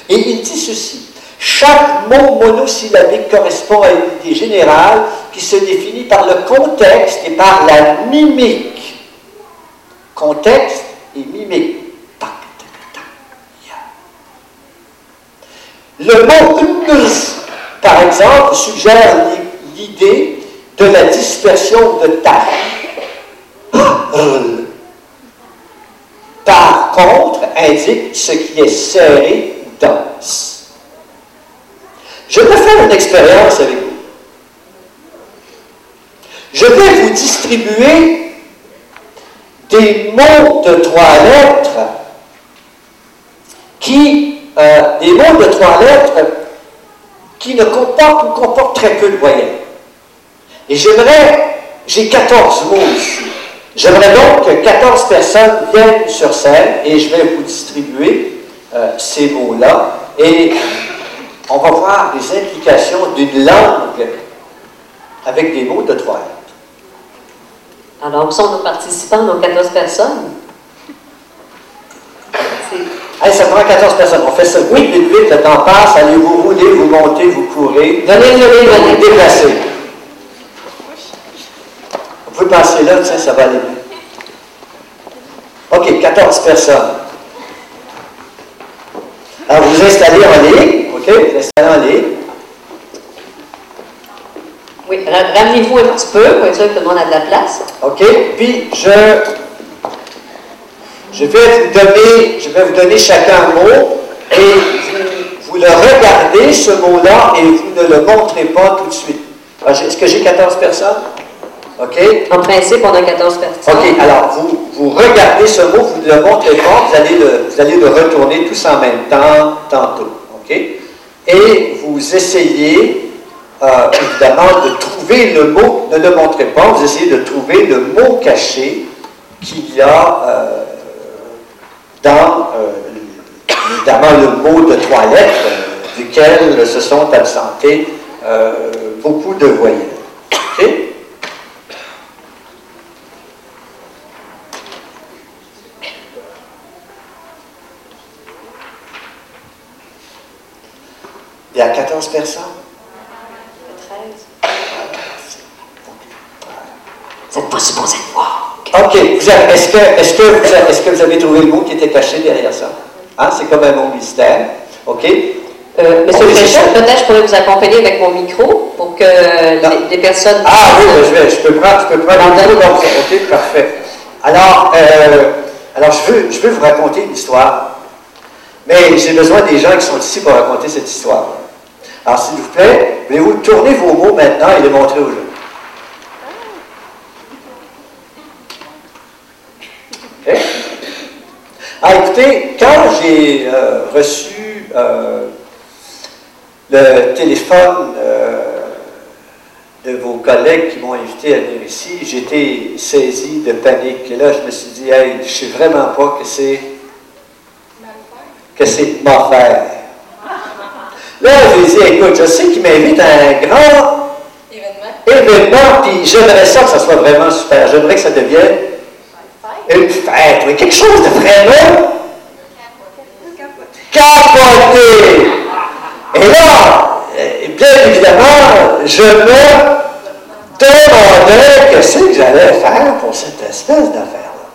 Et il dit ceci. Chaque mot monosyllabique correspond à une idée générale qui se définit par le contexte et par la mimique. Contexte et mimique. Le mot Ungrz, par exemple, suggère l'idée de la dispersion de taille. Par contre, indique ce qui est serré dense. Je vais faire une expérience avec vous. Je vais vous distribuer des mots de trois lettres qui euh, des mots de trois lettres qui ne comportent ou comportent très peu de voyelles. Et j'aimerais, j'ai 14 mots ici. J'aimerais donc que 14 personnes viennent sur scène et je vais vous distribuer euh, ces mots-là. Et on va voir les implications d'une langue avec des mots de trois lettres. Alors, où sont nos participants, nos 14 personnes? Hey, ça prend 14 personnes. On fait ça vite, vite, vite. Le temps passe. Allez vous rouler, vous montez, vous courez. Venez, venez. Vous déplacez. Vous pouvez passer là, ça, ça va aller bien. OK, 14 personnes. Alors, vous installez en ligne. OK, vous installez en ligne. Oui, ra- ramenez-vous un petit peu pour être sûr que tout le monde a de la place. OK? Puis je, je vais vous donner, je vais vous donner chacun un mot et vous, le regardez, ce mot-là, et vous ne le montrez pas tout de suite. Ah, Est-ce que j'ai 14 personnes? OK? En principe, on a 14 personnes. OK, alors vous, vous regardez ce mot, vous ne le montrez pas, vous allez le, vous allez le retourner tous en même temps, tantôt. OK? Et vous essayez, euh, évidemment, de trouver le mot, ne le montrez pas, vous essayez de trouver le mot caché qu'il y a euh, dans, euh, évidemment, le mot de trois lettres, euh, duquel se sont absentés beaucoup de voyelles. OK? Il y a 14 personnes. 13. Vous n'êtes pas supposé voir. OK. Est-ce que, est que, vous avez- est-ce que vous avez trouvé le mot qui était caché derrière ça? Hein? C'est comme un mot mystère. OK? Euh, Monsieur On le Président, peut-être je pourrais vous accompagner avec mon micro pour que les, les personnes... Ah oui, je, vais, je peux prendre, je peux prendre le comme ça. OK, parfait. Alors, euh, alors je, veux, je veux vous raconter une histoire. Mais j'ai besoin des gens qui sont ici pour raconter cette histoire. Alors, s'il vous plaît, tourner vos mots maintenant et les montrer aux gens? OK? Ah, écoutez, quand j'ai euh, reçu euh, le téléphone euh, de vos collègues qui m'ont invité à venir ici, j'étais saisi de panique. Et là, je me suis dit, hey, je sais vraiment pas que c'est que c'est m'en. Là, j'ai dit, écoute, je sais qu'il m'invite à un grand Événement. événement, puis j'aimerais ça que ça soit vraiment super. J'aimerais que ça devienne une fête, oui, quelque chose de vraiment capoté. Et là, euh, bien évidemment, je me demandais que c'est que j'allais faire pour cette espèce d'affaire-là.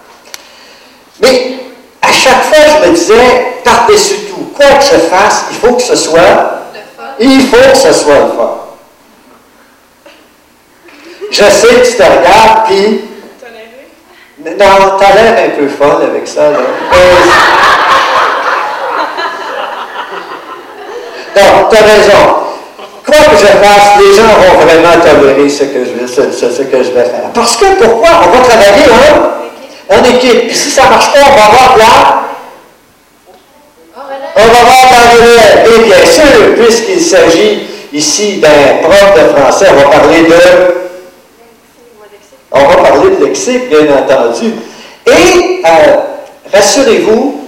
Mais à chaque fois, je me disais, par-dessus quoi que je fasse, il faut que ce soit, il faut que ce soit le fun. Je sais que tu te regardes, puis non, t'as l'air un peu folle avec ça, là. Non, t'as raison. Quoi que je fasse, les gens vont vraiment tolérer ce que je, vais- ce, ce- ce que je vais faire. Parce que pourquoi? On va travailler, hein? En équipe. Puis si ça ne marche pas, on va voir là. On va voir. Et bien sûr, puisqu'il s'agit ici d'un prof de français, on va parler de on va parler de lexique, bien entendu. Et euh, rassurez-vous,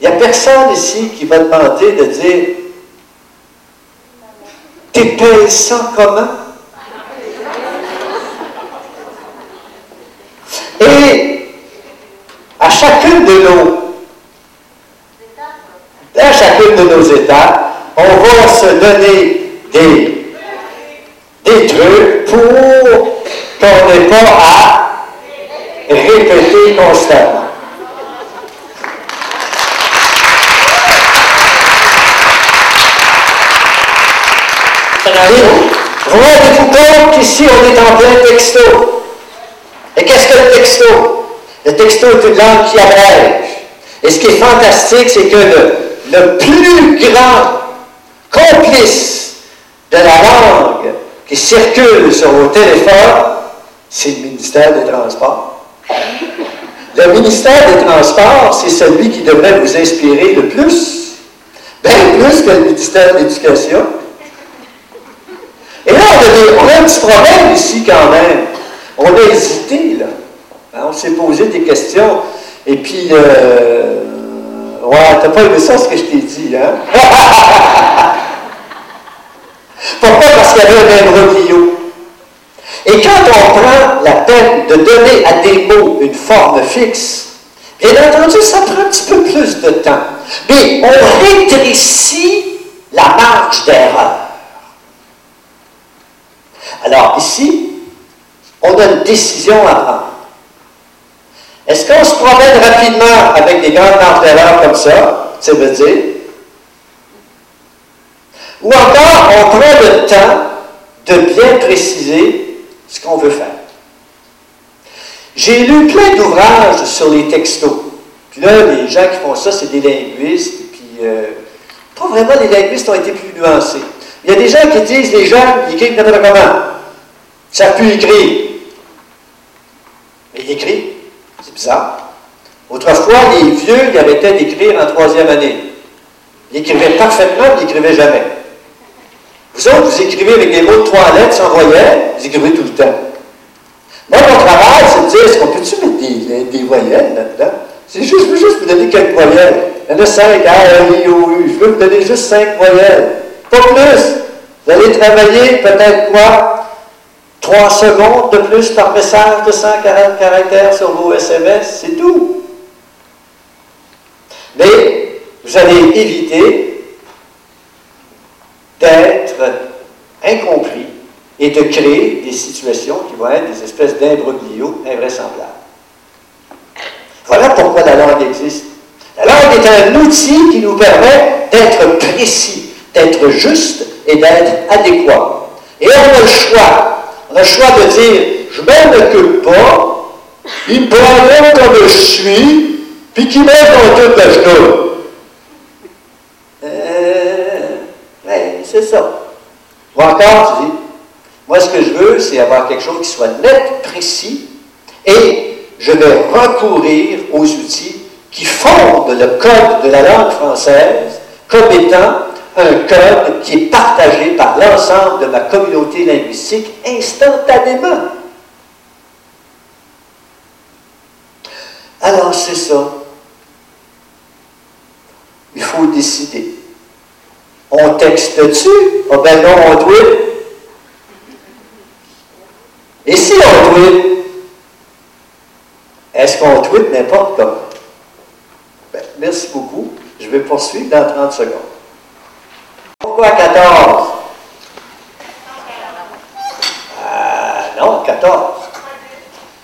il n'y a personne ici qui va demander de dire T'épelles ça comment? Et à chacune de nos à chacune de nos étapes, on va se donner des des trucs pour qu'on n'ait pas à répéter constamment. Rendez-vous compte qu'ici on est en plein texto. Et qu'est-ce que le texto? Le texto est une langue qui abrège. Et ce qui est fantastique, c'est que le, le plus grand complice de la langue qui circule sur vos téléphones, c'est le ministère des Transports. Le ministère des Transports, c'est celui qui devrait vous inspirer le plus. Bien plus que le ministère de l'Éducation. Et là, on a, un petit problème ici quand même. On a hésité, là. On s'est posé des questions. Et puis, euh, ouais, t'as pas aimé ça ce que je t'ai dit, hein? Pourquoi? Parce qu'il y avait un imbroglio. Et quand on prend la peine de donner à des mots une forme fixe, bien entendu, ça prend un petit peu plus de temps. Mais on rétrécit la marge d'erreur. Alors ici, on a une décision à prendre. Est-ce qu'on se promène rapidement avec des grandes d'erreur comme ça, ça veut dire? Ou encore, on prend le temps de bien préciser ce qu'on veut faire. J'ai lu plein d'ouvrages sur les textos. Puis là, les gens qui font ça, c'est des linguistes. Puis, euh, pas vraiment, les linguistes ont été plus nuancés. Il y a des gens qui disent, les gens, ils écrivent n'importe comment. Ça pu écrire. Mais ils écrivent. C'est bizarre. Autrefois, les vieux, ils arrêtaient d'écrire en troisième année. Ils écrivaient parfaitement, mais ils n'écrivaient jamais. Vous autres, vous écrivez avec des mots de trois lettres sans voyelles, vous écrivez tout le temps. Moi, mon travail, c'est de dire, est-ce qu'on peut-tu mettre des, voyelles là-dedans? C'est juste, je veux juste vous donner quelques voyelles. Il y en a cinq, A, I, O, U. Je veux vous donner juste cinq voyelles. Pas plus. Vous allez travailler peut-être quoi? Trois secondes de plus par message de 140 caractères sur vos SMS, c'est tout. Mais vous allez éviter d'être incompris et de créer des situations qui vont être des espèces d'imbroglio invraisemblables. Voilà pourquoi la langue existe. La langue est un outil qui nous permet d'être précis, d'être juste et d'être adéquat. Et on a le choix. Le choix de dire, je m'en occupe pas, il prendra comme je suis, puis qu'il m'aide dans toute la c'est ça. Ou encore, tu dis, moi ce que je veux, c'est avoir quelque chose qui soit net, précis, et je vais recourir aux outils qui fondent le code de la langue française comme étant un code qui est partagé par l'ensemble de ma communauté linguistique instantanément. Alors c'est ça. Il faut décider. On texte-tu? Ah ben non, on tweet. Et si on tweet, est-ce qu'on tweet n'importe comment? Ben, merci beaucoup. Je vais poursuivre dans 30 secondes. Pourquoi 14? Ah, non, 14.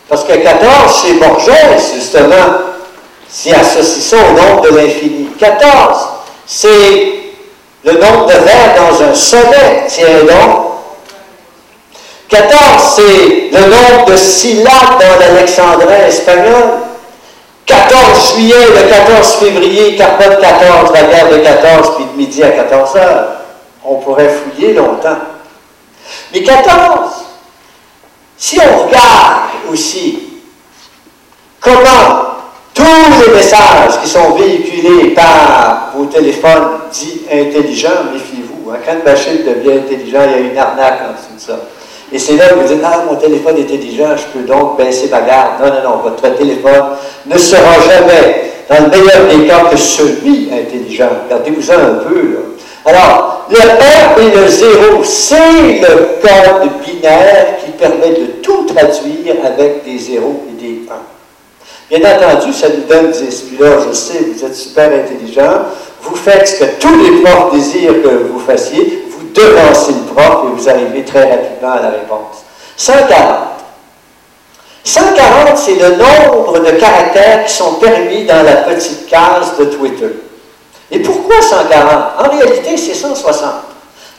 Parce que 14, c'est Borges, justement, si associé au nombre de l'infini. 14, c'est le nombre de vers dans un sonnet, tiens donc. 14, c'est le nombre de syllabes dans l'alexandrin espagnol. 14 juillet, le 14 février, Carbone 14, la guerre de 14, puis de midi à 14 heures. On pourrait fouiller longtemps. Mais 14, si on regarde aussi comment tous les messages qui sont véhiculés par vos téléphones dits intelligents, méfiez-vous, hein, quand une machine devient intelligent, il y a une arnaque en dessous de ça. Et c'est là que vous dites, ah, mon téléphone est intelligent, je peux donc baisser ma garde. Non, non, non, votre téléphone ne sera jamais, dans le meilleur des cas, que celui intelligent. Regardez-vous un peu, Alors, le 1 et le 0, c'est le code binaire qui permet de tout traduire avec des 0 et des 1. Bien entendu, ça nous donne 10. Puis là, je sais, vous êtes super intelligent. Vous faites ce que tous les profs désirent que vous fassiez devancez le prof et vous arrivez très rapidement à la réponse. 140. 140, c'est le nombre de caractères qui sont permis dans la petite case de Twitter. Et pourquoi 140? En réalité, c'est 160.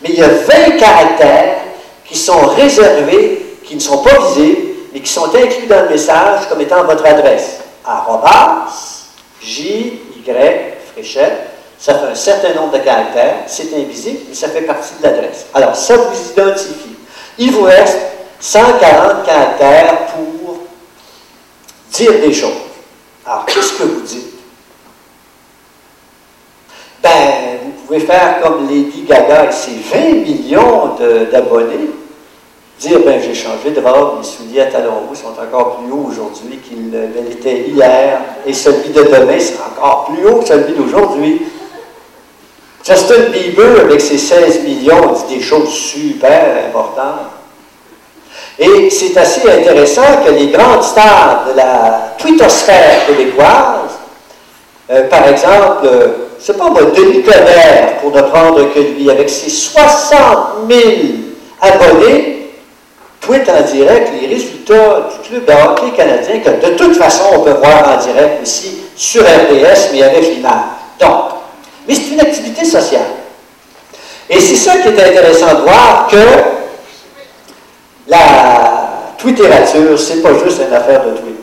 Mais il y a 20 caractères qui sont réservés, qui ne sont pas visés, mais qui sont inclus dans le message comme étant votre adresse. J, Y, fléchette, ça fait un certain nombre de caractères, c'est invisible, mais ça fait partie de l'adresse. Alors, ça vous identifie. Il vous reste 140 caractères pour dire des choses. Alors, qu'est-ce que vous dites? Ben, vous pouvez faire comme Lady Gaga et ses 20 millions d'abonnés, dire, ben, j'ai changé de robe, mes souliers à talons hauts sont encore plus hauts aujourd'hui qu'ils l'étaient hier, et celui de demain sera encore plus haut que celui d'aujourd'hui. Justin Bieber, avec ses 16 millions, dit des choses super importantes. Et c'est assez intéressant que les grandes stars de la twittosphère québécoise, euh, par exemple, euh, c'est pas moi, Denis Coderre, pour ne prendre que lui, avec ses 60 000 abonnés, tweet en direct les résultats du club de hockey canadien, que de toute façon on peut voir en direct ici sur RDS, mais avec l'image. Donc, mais c'est une activité sociale. Et c'est ça qui est intéressant de voir que la twittérature, c'est pas juste une affaire de tweet.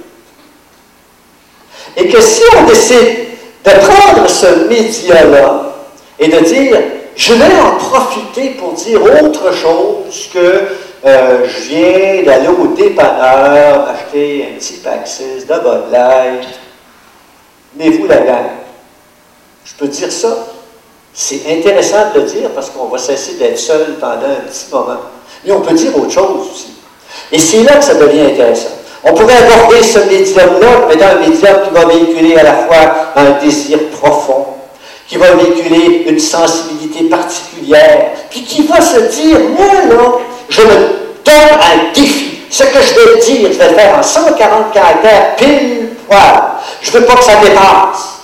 Et que si on décide de prendre ce média-là et de dire, je vais en profiter pour dire autre chose que euh, je viens d'aller au dépanneur, acheter un petit Paxis de Bud Light, mais vous la gang, je peux dire ça. C'est intéressant de le dire parce qu'on va cesser d'être seul pendant un petit moment. Mais on peut dire autre chose aussi. Et c'est là que ça devient intéressant. On pourrait aborder ce médium-là mais dans un médium qui va véhiculer à la fois un désir profond, qui va véhiculer une sensibilité particulière, puis qui va se dire, moi là, je me donne un défi. Ce que je vais dire, je vais le faire en 140 caractères, pile poil. Je ne veux pas que ça dépasse.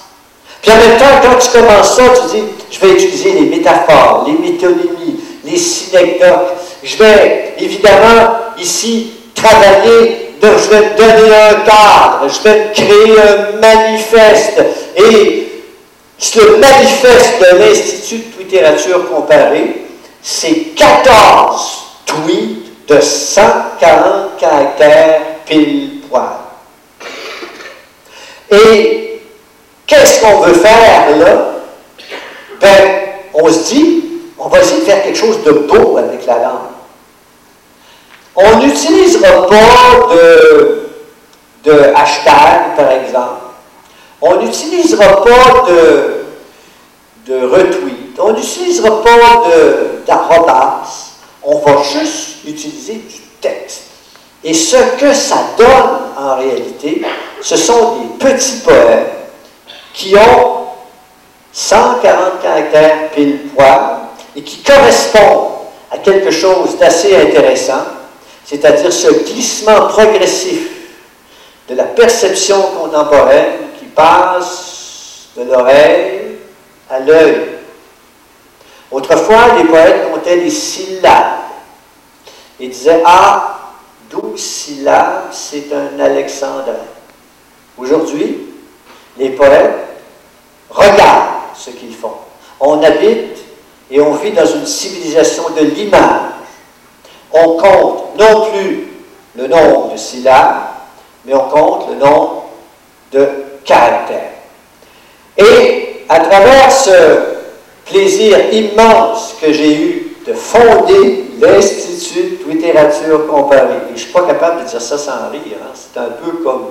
Puis en même temps, quand tu commences ça, tu dis, je vais utiliser les métaphores, les métonymies, les synecdoques. Je vais évidemment ici travailler, de, je vais donner un cadre, je vais créer un manifeste. Et le manifeste de l'Institut de littérature comparée, c'est 14 tweets de 140 caractères pile poil. Et qu'est-ce qu'on veut faire là? Ben, on se dit, on va essayer de faire quelque chose de beau avec la langue. On n'utilisera pas de, de hashtag, par exemple. On n'utilisera pas de, de retweet. On n'utilisera pas d'arrobas. On va juste utiliser du texte. Et ce que ça donne en réalité, ce sont des petits poèmes qui ont 140 caractères pile poil et qui correspondent à quelque chose d'assez intéressant, c'est-à-dire ce glissement progressif de la perception contemporaine qui passe de l'oreille à l'œil. Autrefois, les poètes comptaient des syllabes et disaient Ah, douze syllabes, c'est un alexandrin. Aujourd'hui, les poètes regardent ce qu'ils font. On habite et on vit dans une civilisation de l'image. On compte non plus le nombre de syllabes, mais on compte le nombre de caractères. Et à travers ce plaisir immense que j'ai eu de fonder l'Institut de littérature comparée, et je ne suis pas capable de dire ça sans rire, hein. c'est un peu comme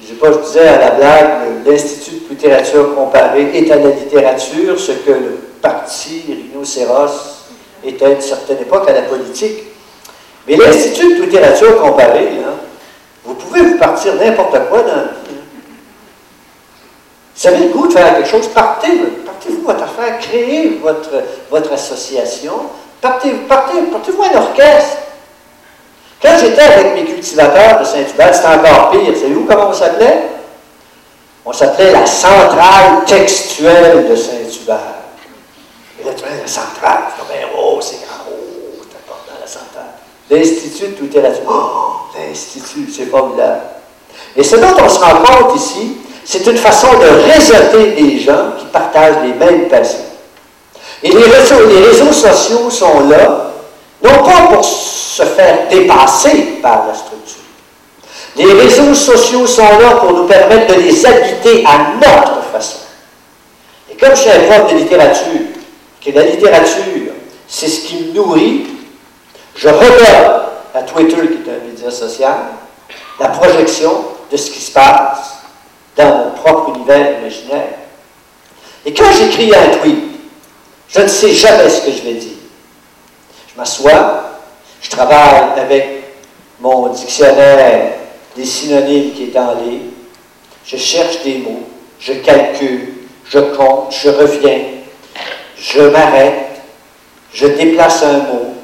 je sais pas, je disais à la blague, l'Institut de littérature comparée est à la littérature ce que le parti rhinocéros était à une certaine époque à la politique. Mais l'Institut de littérature comparée, vous pouvez vous partir n'importe quoi dans la vie. Vous avez le goût de faire quelque chose, partez, partez-vous votre affaire, créez votre, votre association, partez, partez, partez-vous un orchestre. Quand j'étais avec mes cultivateurs de Saint-Hubert, c'était encore pire. Savez-vous comment on s'appelait? On s'appelait la centrale textuelle de Saint-Hubert. La centrale, c'est comme oh, c'est grand, oh, c'est important, la centrale. L'Institut de littérature. Oh, l'Institut, c'est formidable. Et ce dont on se rend compte ici, c'est une façon de réseauter des gens qui partagent les mêmes passions. Et les réseaux, les réseaux sociaux sont là, non pas pour se faire dépasser par la structure? Les réseaux sociaux sont là pour nous permettre de les habiter à notre façon. Et comme je suis un prof de littérature, que la littérature, c'est ce qui me nourrit, je regarde à Twitter, qui est un média social, la projection de ce qui se passe dans mon propre univers imaginaire. Et quand j'écris un tweet, je ne sais jamais ce que je vais dire. Je m'assois, je travaille avec mon dictionnaire des synonymes qui est en ligne, je cherche des mots, je calcule, je compte, je reviens, je m'arrête, je déplace un mot,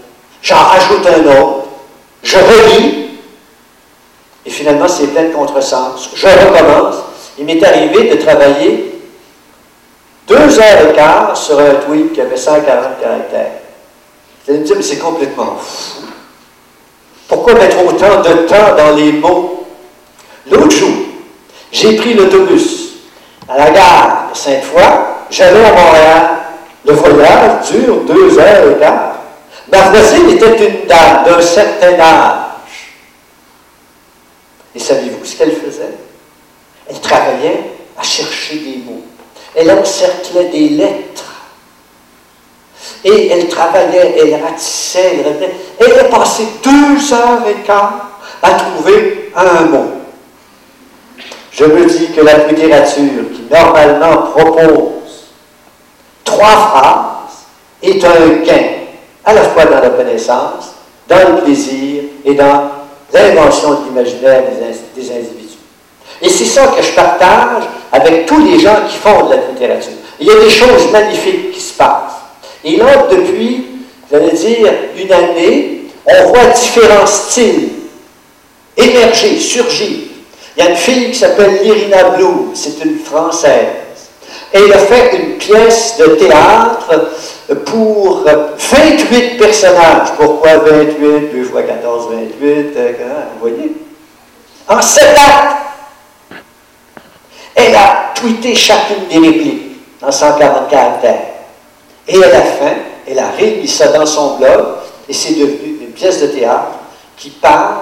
j'en rajoute un autre, je relis, et finalement c'est plein de contresens. Je recommence. Il m'est arrivé de travailler deux heures et quart sur un tweet qui avait 140 caractères. Allez me dire, mais c'est complètement fou. Pourquoi mettre autant de temps dans les mots? L'autre jour, j'ai pris l'autobus à la gare de Sainte-Foy, j'allais à Montréal. Le voyage dure deux heures et quart. Ma voisine était une dame d'un certain âge. Et savez-vous ce qu'elle faisait? Elle travaillait à chercher des mots. Elle encerclait des lettres. Et elle travaillait, elle ratissait, elle répétait. Elle a passé deux heures et quart à trouver un mot. Je me dis que la littérature, qui normalement propose trois phrases, est un gain, à la fois dans la connaissance, dans le plaisir et dans l'invention de l'imaginaire des, individus. Et c'est ça que je partage avec tous les gens qui font de la littérature. Il y a des choses magnifiques qui se passent. Et là, depuis, j'allais dire, une année, on voit différents styles émerger, surgir. Il y a une fille qui s'appelle Irina Blue, c'est une Française. Et elle a fait une pièce de théâtre pour 28 personnages. Pourquoi 28 2 fois 14, 28 euh, Vous voyez? En 7 actes. Elle a tweeté chacune des répliques en 140 caractères. Et à la fin, elle a réuni ça dans son blog et c'est devenu une pièce de théâtre qui parle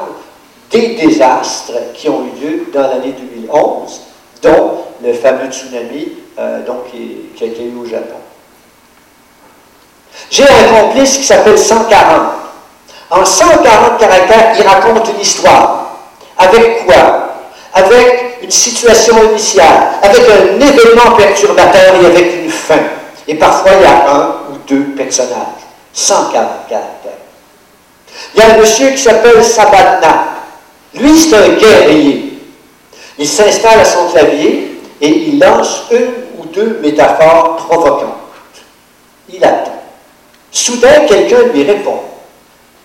des désastres qui ont eu lieu dans l'année 2011, dont le fameux tsunami euh, donc, qui, qui, a été eu au Japon. J'ai un complice qui s'appelle 140. En 140 caractères, il raconte une histoire. Avec quoi? Avec une situation initiale, avec un événement perturbateur et avec une fin. Et parfois, il y a un ou deux personnages. 140 caractères. Il y a un monsieur qui s'appelle Sabatna. Lui, c'est un guerrier. Il s'installe à son clavier et il lance une ou deux métaphores provocantes. Il attend. Soudain, quelqu'un lui répond.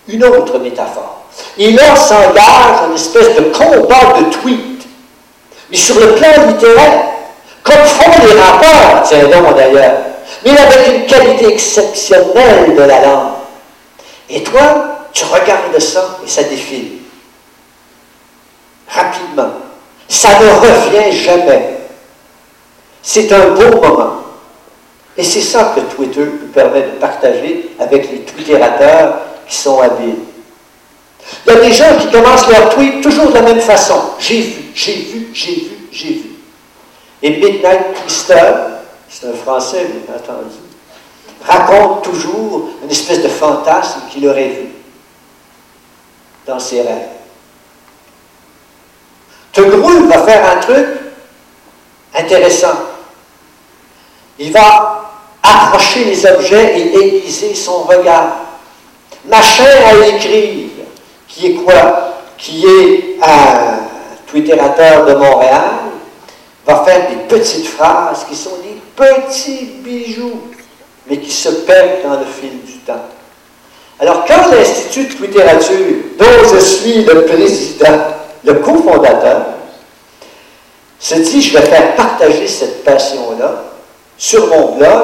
Une autre métaphore. Et là s'engage une espèce de combat de tweets. Mais sur le plan littéraire, comme font les rapports, tiens donc d'ailleurs, mais avec une qualité exceptionnelle de la langue. Et toi, tu regardes ça et ça défile rapidement. Ça ne revient jamais. C'est un beau moment. Et c'est ça que Twitter nous permet de partager avec les twitterateurs qui sont habiles. Il y a des gens qui commencent leur tweet toujours de la même façon. J'ai vu, j'ai vu, j'ai vu, j'ai vu. Et Midnight Twister, c'est un Français, bien entendu, raconte toujours une espèce de fantasme qu'il aurait vu dans ses rêves. Tegrouille va faire un truc intéressant. Il va approcher les objets et aiguiser son regard. Machin à écrire, qui est quoi? Qui est un twitterateur de Montréal, va faire des petites phrases qui sont des petits bijoux, mais qui se perdent dans le fil du temps. Alors, quand l'Institut de Twitterature, dont je suis le président, le cofondateur, se dit, je vais faire partager cette passion-là sur mon blog,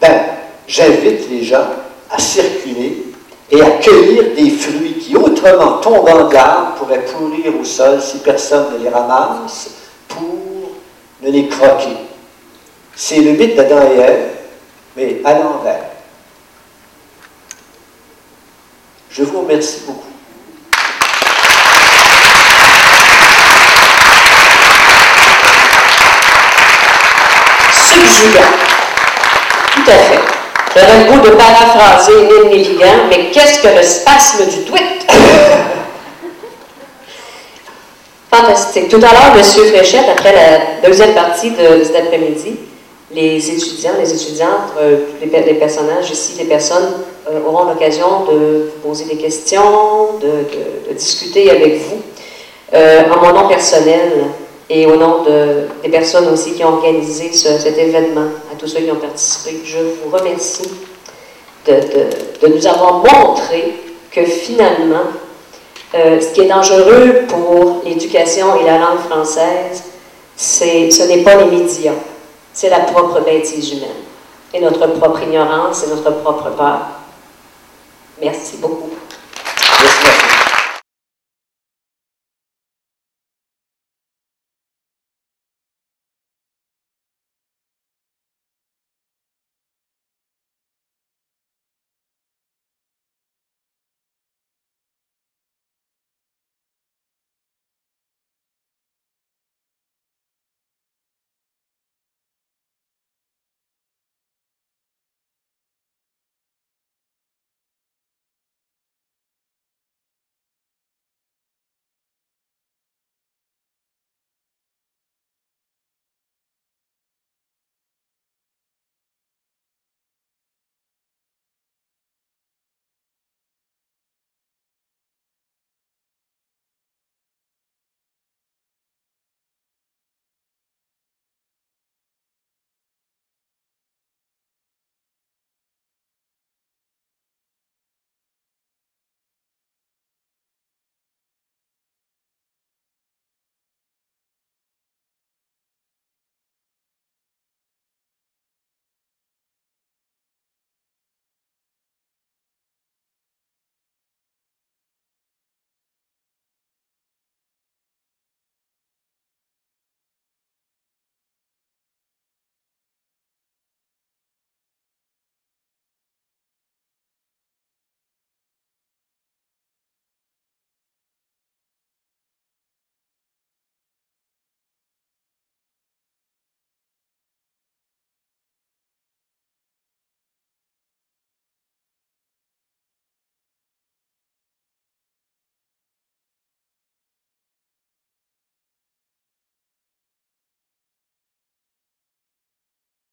ben, j'invite les gens à circuler et à cueillir des fruits qui, autrement tombant de l'arbre, pourraient pourrir au sol si personne ne les ramasse pour ne les croquer. C'est le mythe d'Adam et Ève, mais à l'envers. Je vous remercie beaucoup. Subjugant. Tout à fait. J'aurais le goût de paraphraser Neil Milligan, mais qu'est-ce que le spasme du tweet? Fantastique. Tout à l'heure, M. Fréchette, après la deuxième partie de, cet après-midi, les étudiants, les étudiantes, euh, les, personnages ici, les personnes euh, auront l'occasion de vous poser des questions, de, discuter avec vous. Euh, en mon nom personnel et au nom de, des personnes aussi qui ont organisé cet événement, à tous ceux qui ont participé, je vous remercie de nous avoir montré que finalement, ce qui est dangereux pour l'éducation et la langue française, ce n'est pas les médias, c'est la propre bêtise humaine et notre propre ignorance et notre propre peur. Merci beaucoup.